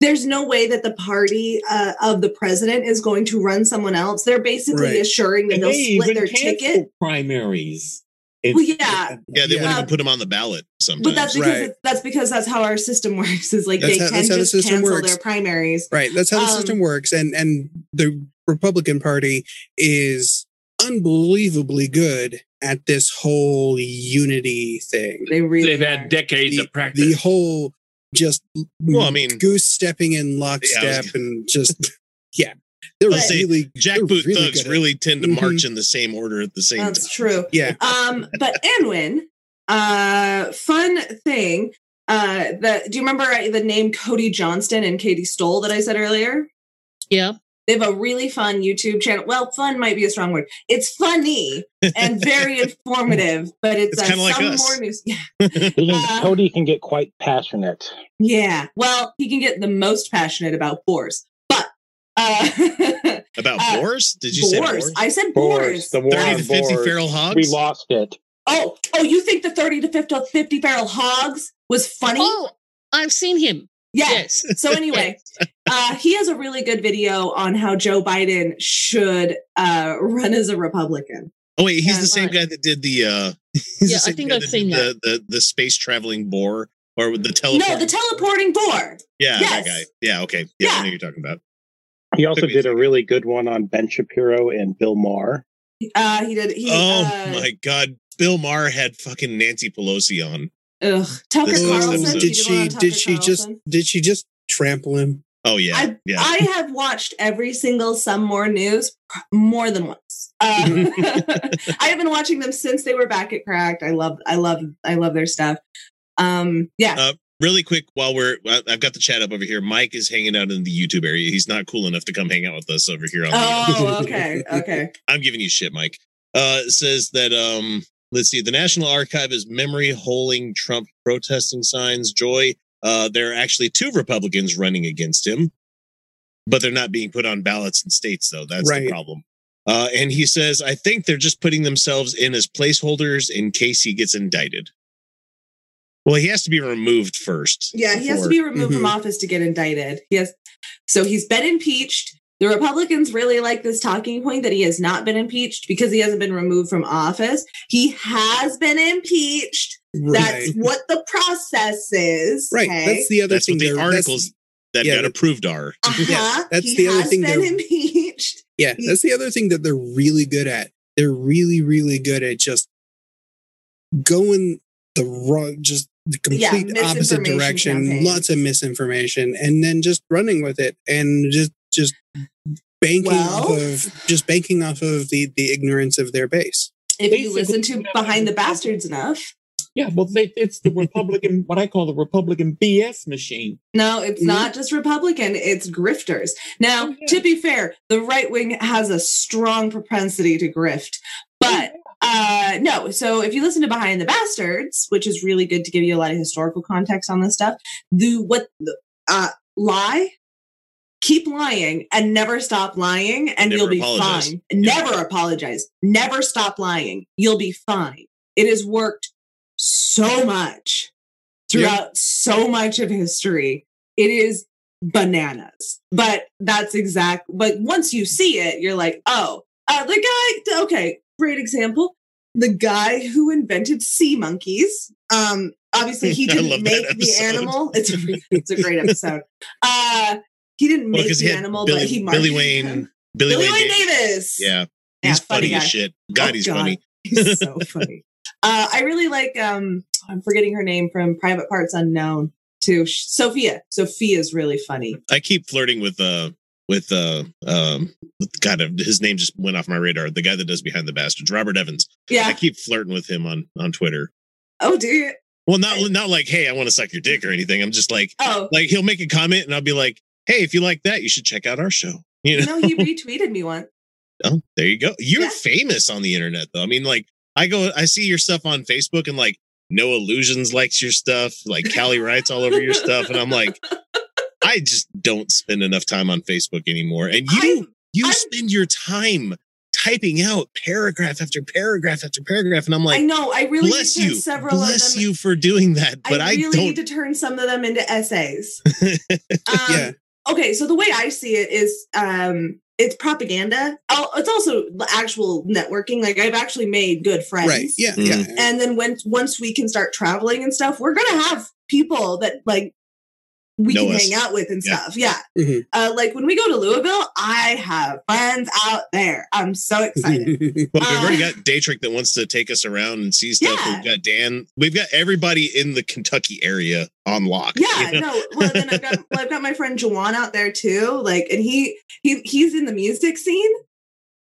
there's no way that the party uh, of the president is going to run someone else. They're basically Right. assuring that And they'll they split even their ticket. primaries. It's- Well, yeah. Yeah, they Yeah. wouldn't even put them on the ballot sometimes. But that's because Right. it's, that's because that's how our system works. Is like That's they how- can that's how the just cancel works. their primaries. Right. That's how the Um, system works. And and the Republican Party is unbelievably good at this whole unity thing. They really They've are. had decades The, of practice. the whole just Well, I mean- goose stepping in lockstep Yeah, and just yeah. They're I'll really Jackboot really thugs good at- really tend to march in the same order at the same time. That's time. true. Yeah. Um, but Anwin, uh, fun thing. Uh, the do you remember uh, the name Cody Johnston and Katie Stoll that I said earlier? Yeah. They have a really fun YouTube channel. Well, fun might be a strong word. It's funny and very informative, but it's, It's uh, kinda like some us. more news. Yeah. Can- Uh, Cody can get quite passionate. Yeah. Well, he can get the most passionate about boars. But uh About Uh, boars? Did you say boars. boars? I said Boars. boars. The war 30 on to 50 boars. feral hogs? We lost it. Oh, oh, you think the 30 to 50, 50 feral hogs was funny? Oh, I've seen him. Yeah. Yes. So anyway, uh, he has a really good video on how Joe Biden should uh, run as a Republican. Oh wait, he's Yeah, the same right. guy that did the uh he's the Yeah, I think I've seen did the, the the space traveling boar or the telephone. No, the teleporting boar. yeah, yes. that guy. Yeah, okay. Yeah, I know you're talking about. He also did a really good one on Ben Shapiro and Bill Maher. Uh, he did. He, oh uh, my god. Bill Maher had fucking Nancy Pelosi on. Ugh. Tucker This Oh, Carlson. episode. did she Tucker did she just Carlson. did she just trample him? Oh yeah. I, yeah. I have watched every single Some More News more than once. Uh, I have been watching them since they were back at Cracked. I love, I love, I love their stuff. Um, yeah. Uh, really quick while we're I- I've got the chat up over here. Mike is hanging out in the YouTube area. He's not cool enough to come hang out with us over here on the oh, okay, okay. I'm giving you shit, Mike. Uh, says that um, let's see, the National Archive is memory holding Trump protesting signs. Joy, uh, there are actually two Republicans running against him, but they're not being put on ballots in states, though. That's the problem. Uh, and he says, I think they're just putting themselves in as placeholders in case he gets indicted. Well, he has to be removed first. Yeah, he has to be removed from Mhm. office to get indicted. Yes. So he's been impeached. The Republicans really like this talking point that he has not been impeached because he hasn't been removed from office. He has been impeached. That's what the process is. Right. okay? That's the other That's thing. what the articles that yeah, got approved are. uh-huh. yeah, that's he the other has thing been impeached. Yeah, that's the other thing that they're really good at. They're really, really good at just going the wrong, just the Yeah, complete opposite direction. campaigns. Lots of misinformation, and then just running with it, and just just banking off of just banking off of the the ignorance of their base. If you listen to Behind the Bastards enough, Yeah, well, they, it's the Republican, what I call the Republican BS machine. No, it's Mhm. not just Republican, it's grifters. Now, Oh, yeah. to be fair, the right wing has a strong propensity to grift. But uh no, so if you listen to Behind the Bastards, which is really good to give you a lot of historical context on this stuff, the what the uh lie keep lying and never stop lying and Never you'll be apologize. fine. Never apologize. Never stop lying. You'll be fine. It has worked so much throughout so much of history. It is bananas. But that's exact. But once you see it, you're like, oh, uh, the guy. Okay, great example. The guy who invented sea monkeys. Um, obviously he didn't make the animal. It's a, it's a great episode. Uh, he didn't make he the animal, Billy, but he might Billy Wayne, him. Billy, Billy Wayne, Wayne Davis. Davis. Yeah, Yeah, he's funny funny as shit. God, Oh, he's God. funny. He's so funny. Uh, I really like. Um, I'm forgetting her name from Private Parts Unknown. Too Sh- Sophia. Sophia is really funny. I keep flirting with uh with uh um God his name just went off my radar. The guy that does Behind the Bastards, Robert Evans. Yeah. I keep flirting with him on on Twitter. Oh, do you? Well, not not like hey, I want to suck your dick or anything. I'm just like Oh, like he'll make a comment and I'll be like, hey, if you like that, you should check out our show. You you know, know, he retweeted me once. oh, there you go. You're Yeah. famous on the internet though. I mean, like I go, I see your stuff on Facebook and like No Illusions likes your stuff, like Callie writes all over your stuff, and I'm like, I just don't spend enough time on Facebook anymore. And you I'm- you I'm- spend your time typing out paragraph after paragraph after paragraph, and I'm like, I know. I really bless need to you, several bless of them. you for doing that, but I, I really need don't. to turn some of them into essays. Um, Yeah. Okay, so the way I see it is, um, it's propaganda. Oh, it's also actual networking. Like I've actually made good friends. Right. Yeah. Mm. Yeah. and then when once we can start traveling and stuff, we're gonna have people that like we Know can us. hang out with and Yeah. stuff. Yeah. Mhm. Uh, like when we go to Louisville, I have friends out there. I'm so excited. Well, we've already Uh, got Daytrick that wants to take us around and see stuff. Yeah. We've got Dan. We've got everybody in the Kentucky area on lock. yeah, you know? no. Well, then I've got well, I've got my friend Jawan out there too. Like, and he he he's in the music scene,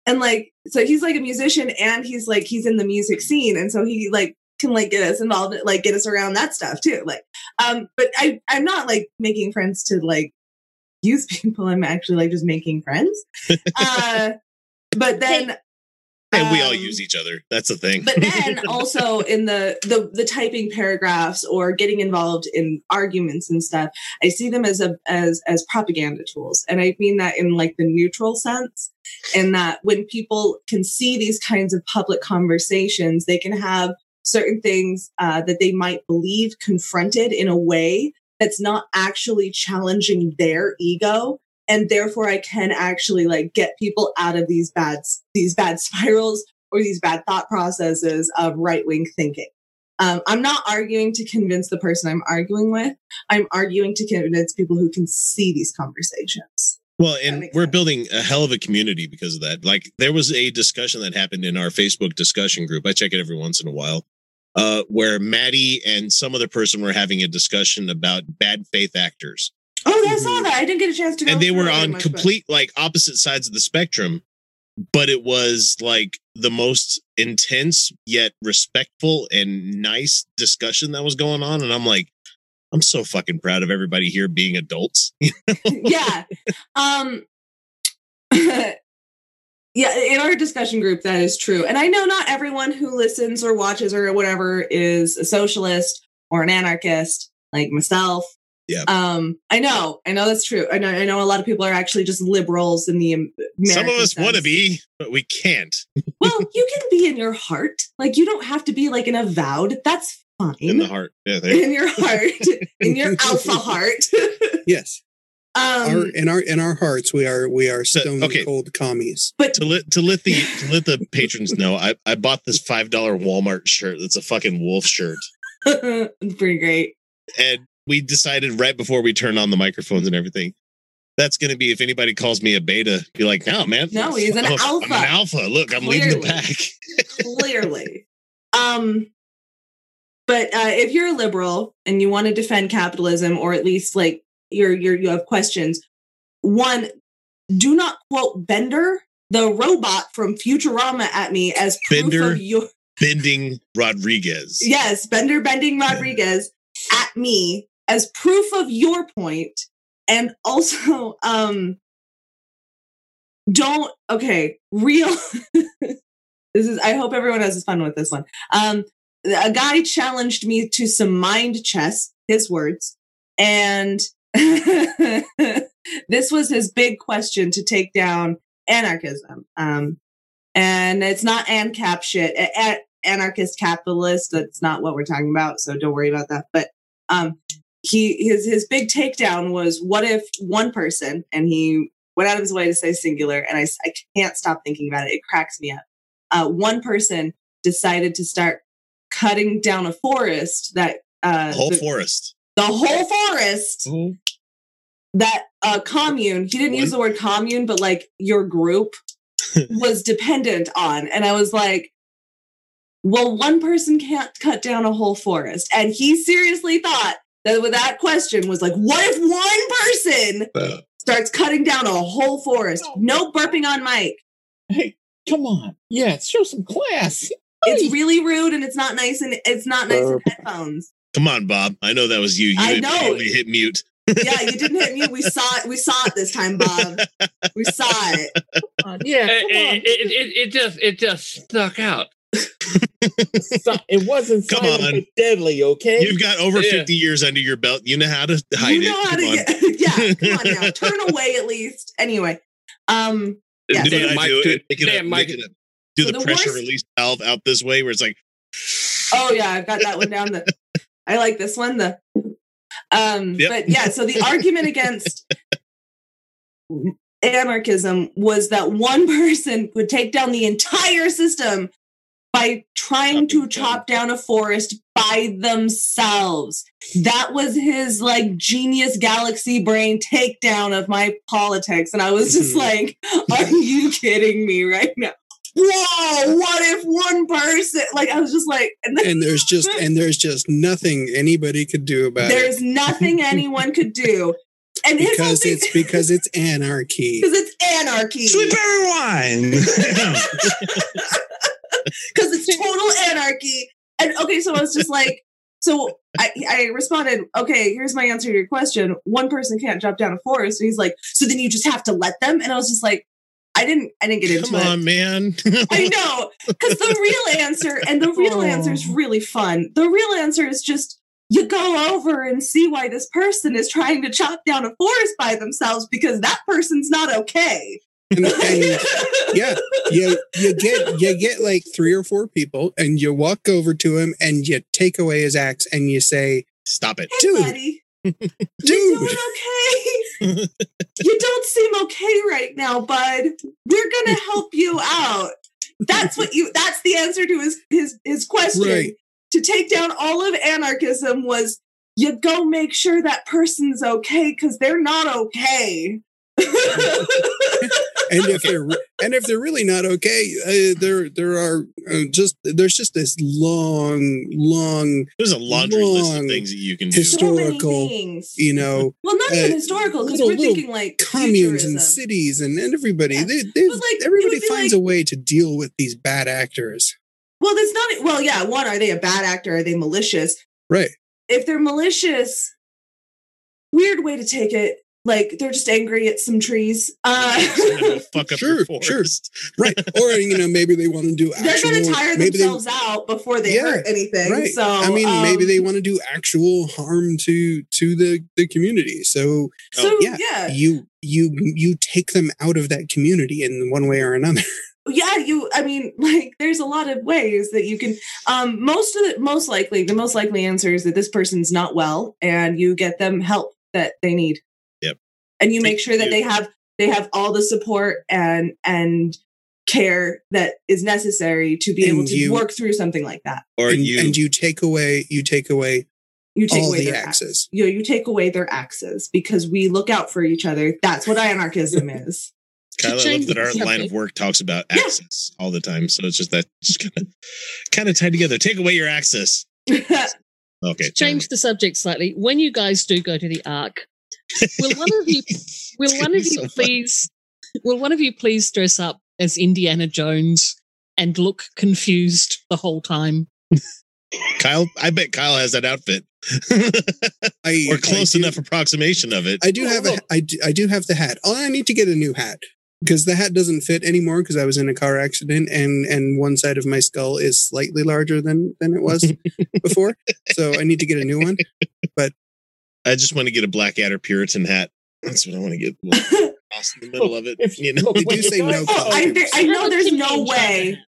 and like so he's like a musician, and he's like he's in the music scene, and so he like can like get us involved, like get us around that stuff too. Like, um, but I I'm not like making friends to like use people. I'm actually like just making friends. uh, but then And we all Um, use each other. That's the thing. but then also in the, the the typing paragraphs or getting involved in arguments and stuff i see them as a as as propaganda tools and i mean that in like the neutral sense in that when people can see these kinds of public conversations they can have certain things uh, that they might believe confronted in a way that's not actually challenging their ego and therefore i can actually like get people out of these bad these bad spirals or these bad thought processes of right wing thinking. Um, I'm not arguing to convince the person I'm arguing with. I'm arguing to convince people who can see these conversations. Well, and we're sense. building a hell of a community because of that. Like there was a discussion that happened in our Facebook discussion group. I check it every once in a while. Uh, where Maddie and some other person were having a discussion about bad faith actors. Oh, I saw that. I didn't get a chance to go. and they were it very on much, but- complete like opposite sides of the spectrum but it was like the most intense yet respectful and nice discussion that was going on and i'm like i'm so fucking proud of everybody here being adults yeah. Um Yeah, in our discussion group that is true. And I know not everyone who listens or watches or whatever is a socialist or an anarchist like myself. Yeah. Um I know. I know that's true. I know I know a lot of people are actually just liberals in the Am- some of us want to be but we can't Well, you can be in your heart. Like you don't have to be like an avowed. That's fine. in the heart yeah there. in your heart, in your alpha heart. Yes, our, um, in our in our hearts, we are we are So, stone okay. cold commies. but to let to let the to let the patrons know i i bought this five dollar walmart shirt that's a fucking wolf shirt it's pretty great. and we decided right before we turned on the microphones and everything that's going to be if anybody calls me a beta be like no man No, he's an I'm a- I'm alpha. an alpha look i'm leading the pack clearly. Um, but uh, if you're a liberal and you want to defend capitalism, or at least like you're you have questions, one, do not quote Bender, the robot from Futurama, at me as proof Bender? of your bending rodriguez yes, Bender bending Rodriguez at me as proof of your point, and also um, don't okay real. this is i hope everyone has fun with this one um a guy challenged me to some mind chess his words and this was his big question to take down anarchism um and it's not ancap shit. A- anarchist capitalist that's not what we're talking about so don't worry about that. But um he his his big takedown was what if one person and he went out of his way to say singular and I, I can't stop thinking about it. It cracks me up. Uh, one person decided to start cutting down a forest that uh, whole the, forest the whole forest that uh, commune he didn't use the word commune but like your group was dependent on. And i was like well one person can't cut down a whole forest. And he seriously thought that with that question was like what if one person starts cutting down a whole forest? No. Burping on mic. Hey, come on. Yeah, show some class. it's really rude and it's not nice and it's not nice in headphones come on bob i know that was you you I hit- know. you hit mute yeah you didn't hit mute. we saw it we saw it this time bob we saw it Yeah, It, on. it, it, it, it just it just stuck out. It wasn't Come silent, on. deadly, okay? you've got over Yeah. 50 years under your belt you know how to hide you it know how Come to on. get yeah come on now turn away at least anyway um Yeah, Do so I Mike, do it, make it a- Mike, it do So the the pressure worst- release valve out this way where it's like Oh yeah, I've got that one down. The I like this one. The um, Yep. but yeah. So the argument against anarchism was that one person would take down the entire system by trying to chop down a forest by themselves. That was his like genius galaxy brain takedown of my politics, and I was just Mhm. like, "Are you kidding me right now?" Whoa! What if one person? Like I was just like, and then And there's just and there's just nothing anybody could do about it There's nothing anyone could do. And because thing- it's because it's anarchy. because it's anarchy. Sweet berry wine. Because it's total anarchy. And okay, so I was just like, so I, I responded, okay, here's my answer to your question. One person can't chop down a forest. And he's like, so then you just have to let them? And I was just like, I didn't. I didn't get into it. Come it. on, man. I know because the real answer, and the real Oh. answer is really fun. The real answer is just you go over and see why this person is trying to chop down a forest by themselves because that person's not okay. And, and yeah, you you get you get like three or four people, and you walk over to him and you take away his axe and you say, Stop it. Hey, Dude. buddy, you "Dude, doing okay? you don't seem okay right now, bud. We're gonna help you out. That's what you. That's the answer to his his his question. Right. To take down all of anarchism was you go make sure that person's okay because they're not okay. and if they're and if they're really not okay, uh, there there are uh, just there's just this long, long, There's a laundry list of Long things that you can do. historical, things. you know, well, not even uh, historical because little- we're little thinking like communes and cities and, and everybody. Yeah. They, they, But, like, everybody finds like- a way to deal with these bad actors. Well, that's not. Well, yeah. One, are they a bad actor? Are they malicious? Right. if they're malicious, weird way to take it. Like they're just angry at some trees. Uh, fuck up Sure, your sure. Right. or, you know, maybe they want to do they're actual. going to tire maybe they, themselves out before they Yeah, hurt anything. Right. So I mean, maybe um, they want to do actual harm to to the the community. So So Oh, yeah. yeah, you you you take them out of that community in one way or another. yeah. You. I mean, like, there's a lot of ways that you can. Um, most of the most likely, the most likely answer is that this person's not well, and you get them help that they need. Yep. And you Thank make sure that you. they have they have all the support and and care that is necessary to be able to you- work through something like that. Or and, you, and you take away you take away You take all away the their axes. You know, you take away their axes because we look out for each other. That's what anarchism is. Kyla, I love that our line of work talks about Yeah. access all the time. So it's just that just kind of kind of tied together. Take away your access. Okay. Change the subject slightly. When you guys do go to the Ark, will one of you will one of you so fun. please will one of you please dress up as Indiana Jones and look confused the whole time? Kyle, I bet Kyle has that outfit. I or close I do, enough approximation of it. I do have a I do, I do have the hat. Oh, I need to get a new hat because the hat doesn't fit anymore because I was in a car accident and and one side of my skull is slightly larger than than it was before. So I need to get a new one. I just want to get a Blackadder Puritan hat. That's what I want to get. Lost in the middle of it. If- You know, look, They do you say guys- no Oh, I, colors. I know there's no way.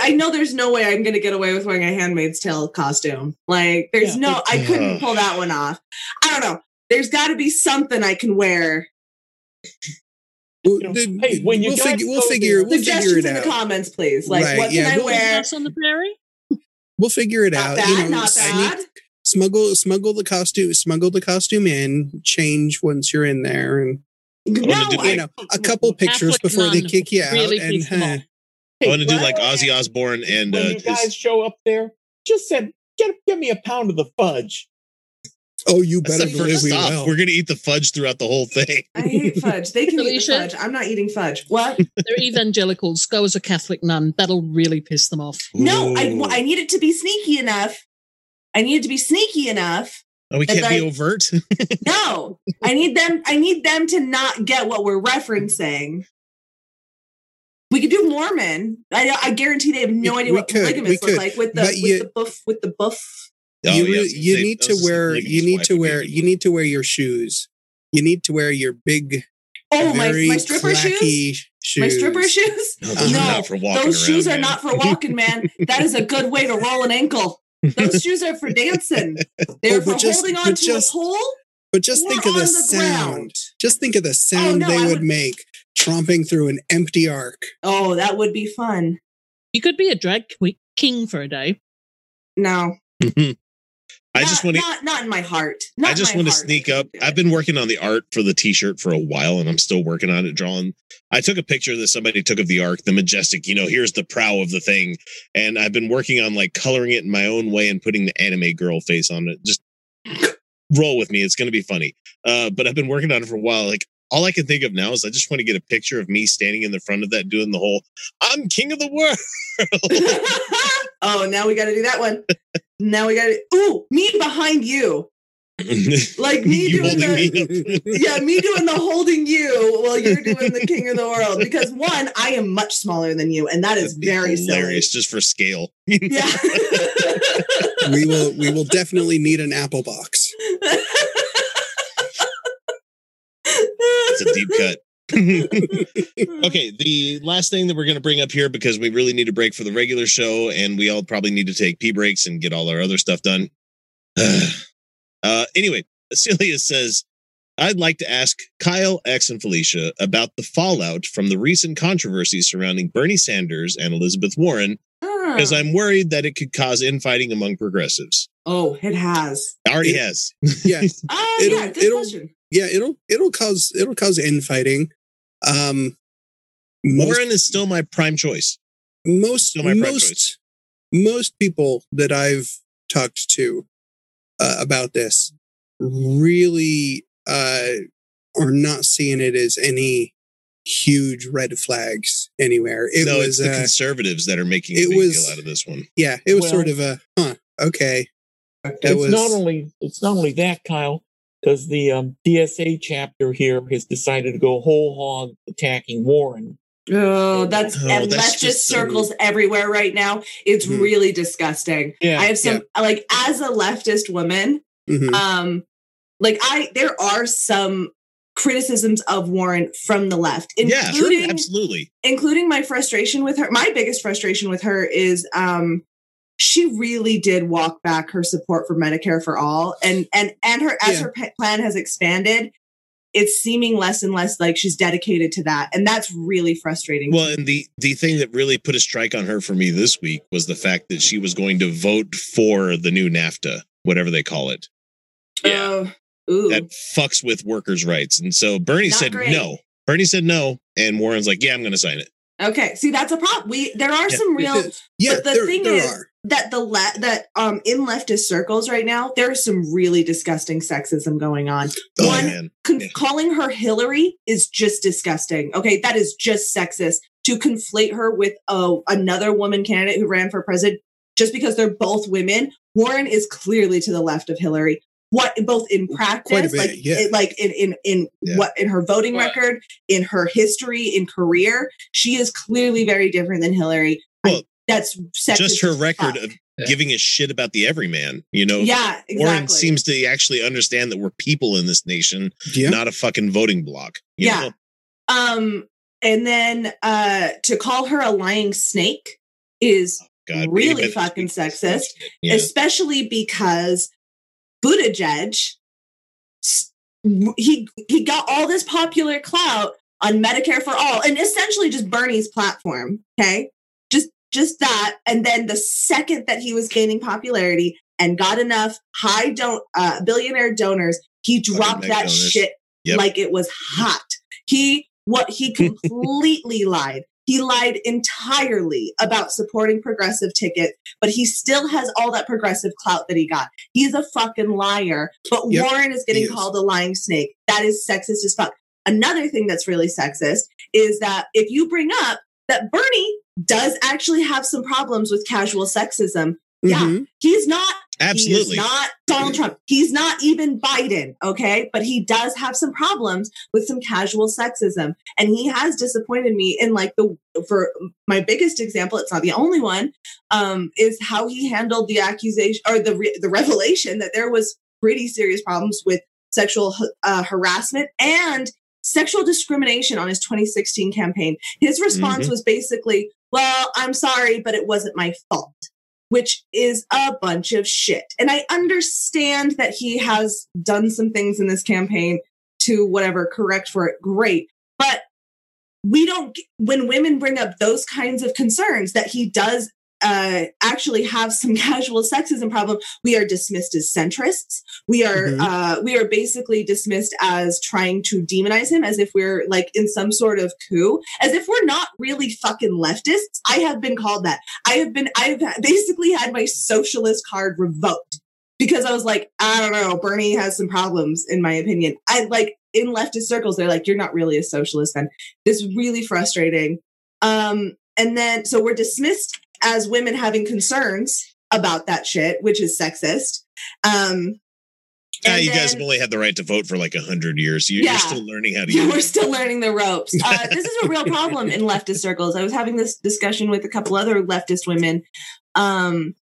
I know there's no way I'm going to get away with wearing a Handmaid's Tale costume. Like, there's Yeah, no, I couldn't pull that one off. I don't know. There's got to be something I can wear. Well, You know, the- hey, when you we'll guys figure we'll figure we'll figure Suggestions it in the out. comments, please. Like, Right, what yeah, can I we'll- wear? On the prairie? We'll figure it Not out. bad, you know, not I bad. Need- smuggle smuggle the costume smuggle the costume in. Change once you're in there, and no, wanna do I, you know a couple pictures Catholic before they kick you out. really and huh, off. I want to do like Ozzy Osbourne and when uh, you guys his, show up there, just said, get give me a pound of the fudge. oh, you better the believe first we will. We're gonna eat the fudge throughout the whole thing. I hate fudge. They can eat the fudge. I'm not eating fudge. What? They're evangelicals. Go as a Catholic nun. That'll really piss them off. No, I, I need it to be sneaky enough. I need to be sneaky enough. Oh, we can't be overt. No, I need them. I need them to not get what we're referencing. We could do Mormon. I, I guarantee they have no We- idea we what could, we polygamists look like with the with you- the buff with the buff. Oh, you yeah, I really, was gonna you say- need to wear you need to wear a you need to wear your shoes. You need to wear your big, Oh my very my stripper shoes. shoes. My stripper shoes. No, those No, are not for walking Those shoes around, are not for walking, man. That is a good way to roll an ankle. Those shoes are for dancing. They're Oh, but for just- holding but on to just a pole. But just think of the, on sound. ground. Just think of the oh, sound no, they would, would- make tromping through an empty ark. Oh, that would be fun. You could be a drag que- king for a day. No, mm-hmm. I not, just want to. not not in my heart. Not I just want to sneak up. I've been working on the art for the T-shirt for a while, and I'm still working on it. Drawing. I took a picture that somebody took of the ark, the majestic. You know, here's the prow of the thing, and I've been working on like coloring it in my own way and putting the anime girl face on it. Just roll with me; it's going to be funny. Uh, but I've been working on it for a while. Like all I can think of now is I just want to get a picture of me standing in the front of that doing the whole "I'm king of the world." oh, now we got to do that one. Now we got to. Ooh, me behind you. Like me You doing the me yeah, me doing the holding you while you're doing the king of the world. Because one, I am much smaller than you, and that is very hilarious just for scale. Yeah. we will we will definitely need an apple box. It's a deep cut. okay, the last thing that we're going to bring up here because we really need a break for the regular show, and we all probably need to take pee breaks and get all our other stuff done. uh, anyway, Celia says, I'd like to ask Kyle, X, and Felicia about the fallout from the recent controversy surrounding Bernie Sanders and Elizabeth Warren, Ah. because I'm worried that it could cause infighting among progressives. oh, it has. Already It- has. Yeah, Oh It'll- yeah, good it'll- question. Yeah. It'll it'll cause it'll cause infighting. Um, most Warren is still my prime choice. most Still my prime most choice. most people that I've talked to uh, about this really uh, are not seeing it as any huge red flags anywhere. It no, was it's the uh, conservatives that are making a it big was- deal out of this one. yeah, it was Well- sort of a huh. Okay, that it's was not only it's not only that, Kyle, because the um, DSA chapter here has decided to go whole hog attacking Warren. Oh, that's Oh, and that's leftist just so- circles everywhere right now. It's Mhm. really disgusting. Yeah, I have some like as a leftist woman, mhm. um, like I there are some criticisms of Warren from the left, Yeah, including absolutely. including my frustration with her. My biggest frustration with her is um she really did walk back her support for Medicare for all and and and her as Yeah. her pa- plan has expanded it's seeming less and less like she's dedicated to that and that's really frustrating Well, and the the thing that really put a strike on her for me this week was the fact that she was going to vote for the new NAFTA, whatever they call it, Uh, ooh. that fucks with workers' rights. And so Bernie Not said great. no. Bernie said no, and Warren's like, "Yeah, I'm going to sign it." Okay see that's a problem we there are Yeah. some real yeah. but the there, thing there is- are. that the le- that um in leftist circles right now there's some really disgusting sexism going on Oh One, con- Yeah. calling her Hillary is just disgusting. Okay, that is just sexist to conflate her with uh, another woman candidate who ran for president just because they're both women. Warren is clearly to the left of Hillary. What both in practice, bit, like yeah. it- like in in in Yeah. what in her voting Well- record, in her history, in career, she is clearly very different than Hillary. I- Well, that's just her record fuck. of giving a shit about the everyman. You know, yeah, Warren seems to actually understand that we're people in this nation, Yeah, not a fucking voting block. you Yeah. know? Um, and then uh to call her a lying snake is God, really fucking sexist, Yeah. especially because Buttigieg he he got all this popular clout on Medicare for all and essentially just Bernie's platform, okay? Just just that and then the second that he was gaining popularity and got enough high don't uh billionaire donors, he dropped that donors. shit Yep. like it was hot. He what he completely lied. He lied entirely about supporting progressive tickets, but he still has all that progressive clout that he got. He's a fucking liar. But Yep, Warren is getting is. called a lying snake. That is sexist as fuck. Another thing that's really sexist is that if you bring up that Bernie does actually have some problems with casual sexism, yeah, Mhm. he's not Absolutely. he not Donald Trump. He's not even Biden, okay? But he does have some problems with some casual sexism. And he has disappointed me in like the for my biggest example, it's not the only one, um, is how he handled the accusation or the re- the revelation that there was pretty serious problems with sexual uh, harassment and sexual discrimination on his 2016 campaign. His response Mhm. was basically, "Well, I'm sorry, but it wasn't my fault." Which is a bunch of shit. And I understand that he has done some things in this campaign to whatever correct for it. Great. But we don't, when women bring up those kinds of concerns that he does uh, actually have some casual sexism problem, we are dismissed as centrists. We are Mhm. uh, we are basically dismissed as trying to demonize him, as if we're like in some sort of coup, as if we're not really fucking leftists. I have been called that. I have been. I've basically had my socialist card revoked because I was like, I don't know, Bernie has some problems, in my opinion. I like in leftist circles, they're like, you're not really a socialist. Then this is really frustrating. Um, and then so we're dismissed as women having concerns about that shit, which is sexist. Um, Ah, And you guys have only had the right to vote for like a hundred years. You, Yeah. You're still learning how to Yeah, use we're still learning the ropes. Uh, this is a real problem in leftist circles. I was having this discussion with a couple other leftist women um,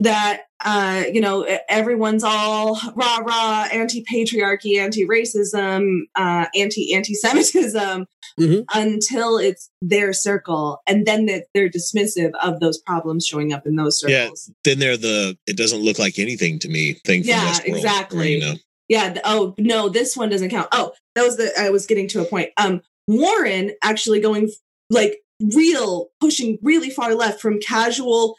that, uh, you know, everyone's all rah rah, anti patriarchy, anti racism, uh, anti anti Semitism Mhm. until it's their circle. And then that they're dismissive of those problems showing up in those circles. Yeah. Then they're the it doesn't look like anything to me thing from Yeah, Westworld, or, exactly. you know. Yeah. th- Oh no, this one doesn't count. Oh, that was the I was getting to a point. Um, Warren actually going like real pushing really far left from casual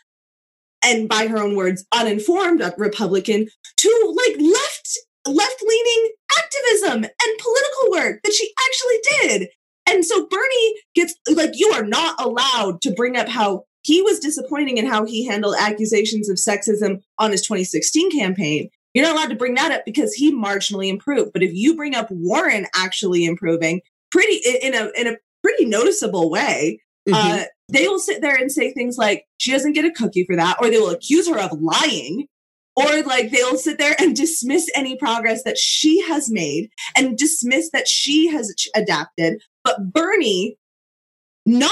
and by her own words uninformed Republican to like left left leaning activism and political work that she actually did. And so Bernie gets like you are not allowed to bring up how he was disappointing in how he handled accusations of sexism on his 2016 campaign. You're not allowed to bring that up because he marginally improved. But if you bring up Warren actually improving pretty in a in a pretty noticeable way, Mhm. uh, they will sit there and say things like she doesn't get a cookie for that, or they will accuse her of lying, or like they'll sit there and dismiss any progress that she has made and dismiss that she has adapted. But Bernie, not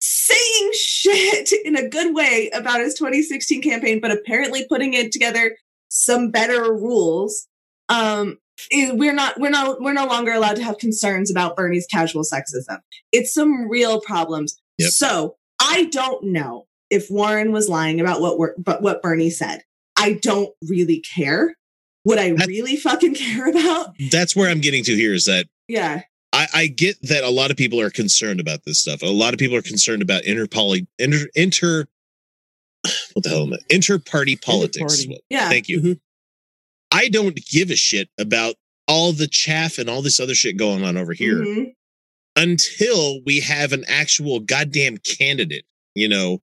saying shit in a good way about his 2016 campaign, but apparently putting it together some better rules. Um, we're not we're not we're no longer allowed to have concerns about Bernie's casual sexism. It's some real problems. Yep. So I don't know if Warren was lying about what wor- but what Bernie said. I don't really care. What I That- really fucking care about, That's where I'm getting to here is that yeah, I, I get that a lot of people are concerned about this stuff. A lot of people are concerned about interpoly inter inter what the hell am I? Inter-party politics. Inter-party. yeah, Thank you. Mhm. I don't give a shit about all the chaff and all this other shit going on over here Mhm. until we have an actual goddamn candidate. You know,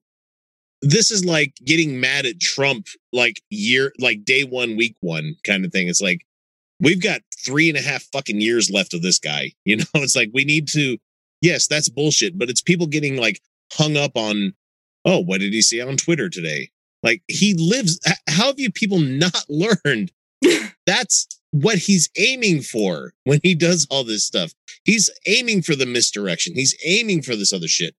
this is like getting mad at Trump, like year, like day one, week one kind of thing. It's like we've got three and a half fucking years left of this guy. You know, it's like we need to. Yes, that's bullshit, but it's people getting like hung up on. Oh, what did he say on Twitter today? Like he lives. How have you people not learned? That's what he's aiming for when he does all this stuff. He's aiming for the misdirection. He's aiming for this other shit.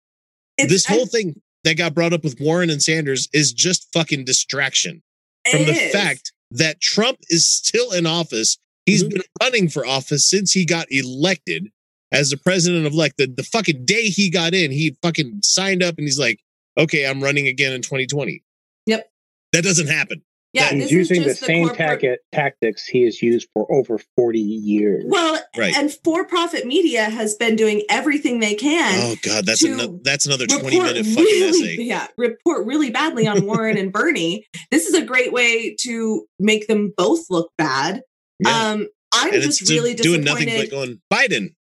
It's- this whole I- thing that got brought up with Warren and Sanders is just fucking distraction from the is. fact that Trump is still in office. He's Mhm. been running for office since he got elected as the president of like the, the fucking day he got in, he fucking signed up and he's like, okay, I'm running again in 2020. Yep. That doesn't happen. Yeah, He's this is using the just same corporate- tacket, tactics he has used for over 40 years. Well, Right. and for-profit media has been doing everything they can oh God, that's to another that's another 20 report minute fucking really, essay. yeah, report really badly on Warren and Bernie. This is a great way to make them both look bad. Yeah. Um, I'm and just it's really doing disappointed. nothing but going Biden.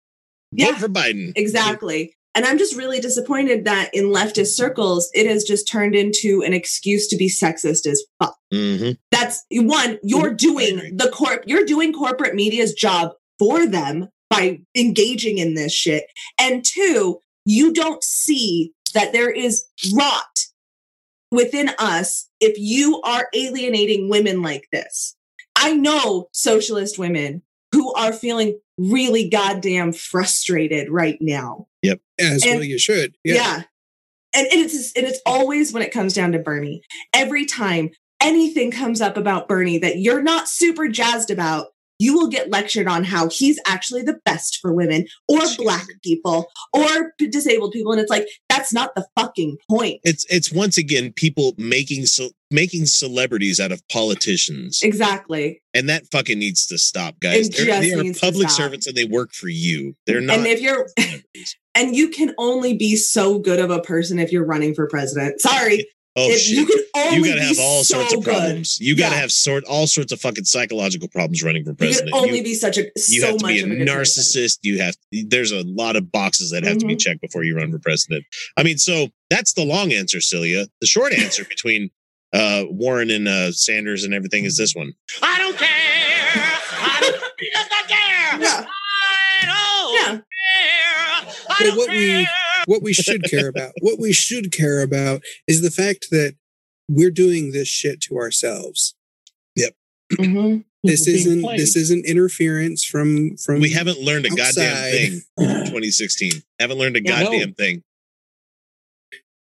Yeah. Vote for Biden. Exactly. And I'm just really disappointed that in leftist circles, it has just turned into an excuse to be sexist as fuck. hmm That's one, you're doing the corp, you're doing corporate media's job for them by engaging in this shit. And two, you don't see that there is rot within us if you are alienating women like this. I know socialist women who are feeling really goddamn frustrated right now. As And- well, you should. Yeah. Yeah. And, and it's and it's always when it comes down to Bernie. Every time anything comes up about Bernie that you're not super jazzed about, you will get lectured on how he's actually the best for women or black people or disabled people and it's like that's not the fucking point. It's it's once again people making so making celebrities out of politicians, Exactly. and that fucking needs to stop, guys. They're, they are public servants and they work for you. They're not. And if you're. And you can only be so good of a person if you're running for president. Sorry. oh if shit. you can You gotta be have all so sorts of good. problems. You gotta Yeah. have sort all sorts of fucking psychological problems running for president. You can president. only you, be such a you so have to much be a a good person. narcissist. You have there's a lot of boxes that have to be Mhm. checked before you run for president. I mean, so that's the long answer, Celia. The short answer between uh, Warren and uh, Sanders and everything is this one. I don't care. I don't care. Yeah. But don't what we what we should care about, what we should care about, is the fact that we're doing this shit to ourselves. Mhm. this being isn't this isn't interference from from We haven't learned a goddamn thing in 2016. Haven't learned a Yeah, no. goddamn thing.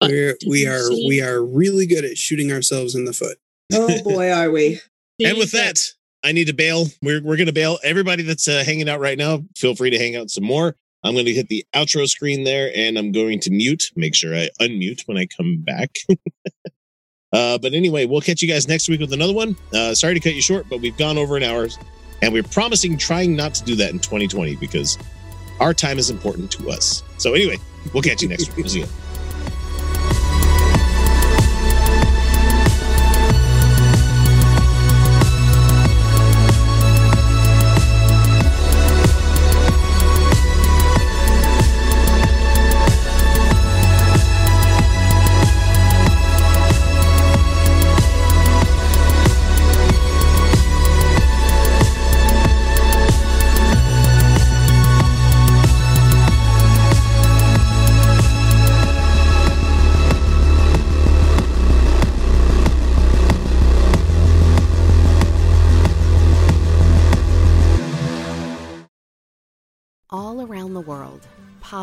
We're, we are see- we are really good at shooting ourselves in the foot. Oh boy, are we? And with that, I need to bail. We're we're gonna bail. Everybody that's uh, hanging out right now, feel free to hang out some more. I'm going to hit the outro screen there, and I'm going to mute. Make sure I unmute when I come back. uh, but anyway, we'll catch you guys next week with another one. Uh, sorry to cut you short, but we've gone over an hour, and we're promising trying not to do that in 2020 because our time is important to us. So anyway, we'll catch you next week. We'll see you.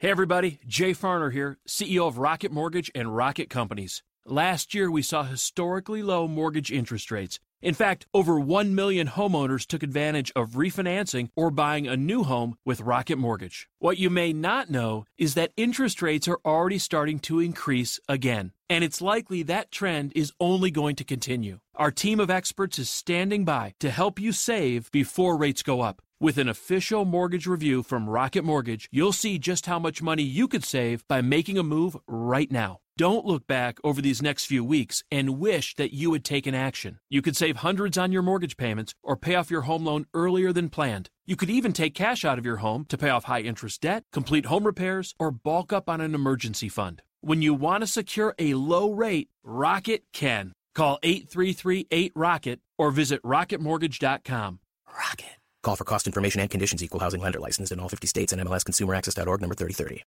Hey everybody, Jay Farner here, CEO of Rocket Mortgage and Rocket Companies. Last year we saw historically low mortgage interest rates. In fact, over 1 million homeowners took advantage of refinancing or buying a new home with Rocket Mortgage. What you may not know is that interest rates are already starting to increase again, and it's likely that trend is only going to continue. Our team of experts is standing by to help you save before rates go up. With an official mortgage review from Rocket Mortgage, you'll see just how much money you could save by making a move right now. Don't look back over these next few weeks and wish that you had taken action. You could save hundreds on your mortgage payments or pay off your home loan earlier than planned. You could even take cash out of your home to pay off high interest debt, complete home repairs, or bulk up on an emergency fund. When you want to secure a low rate, Rocket can. Call 833-8ROCKET or visit rocketmortgage.com. Rocket. Call for cost information and conditions. Equal housing lender licensed in all 50 states and MLSConsumerAccess.org number 3030.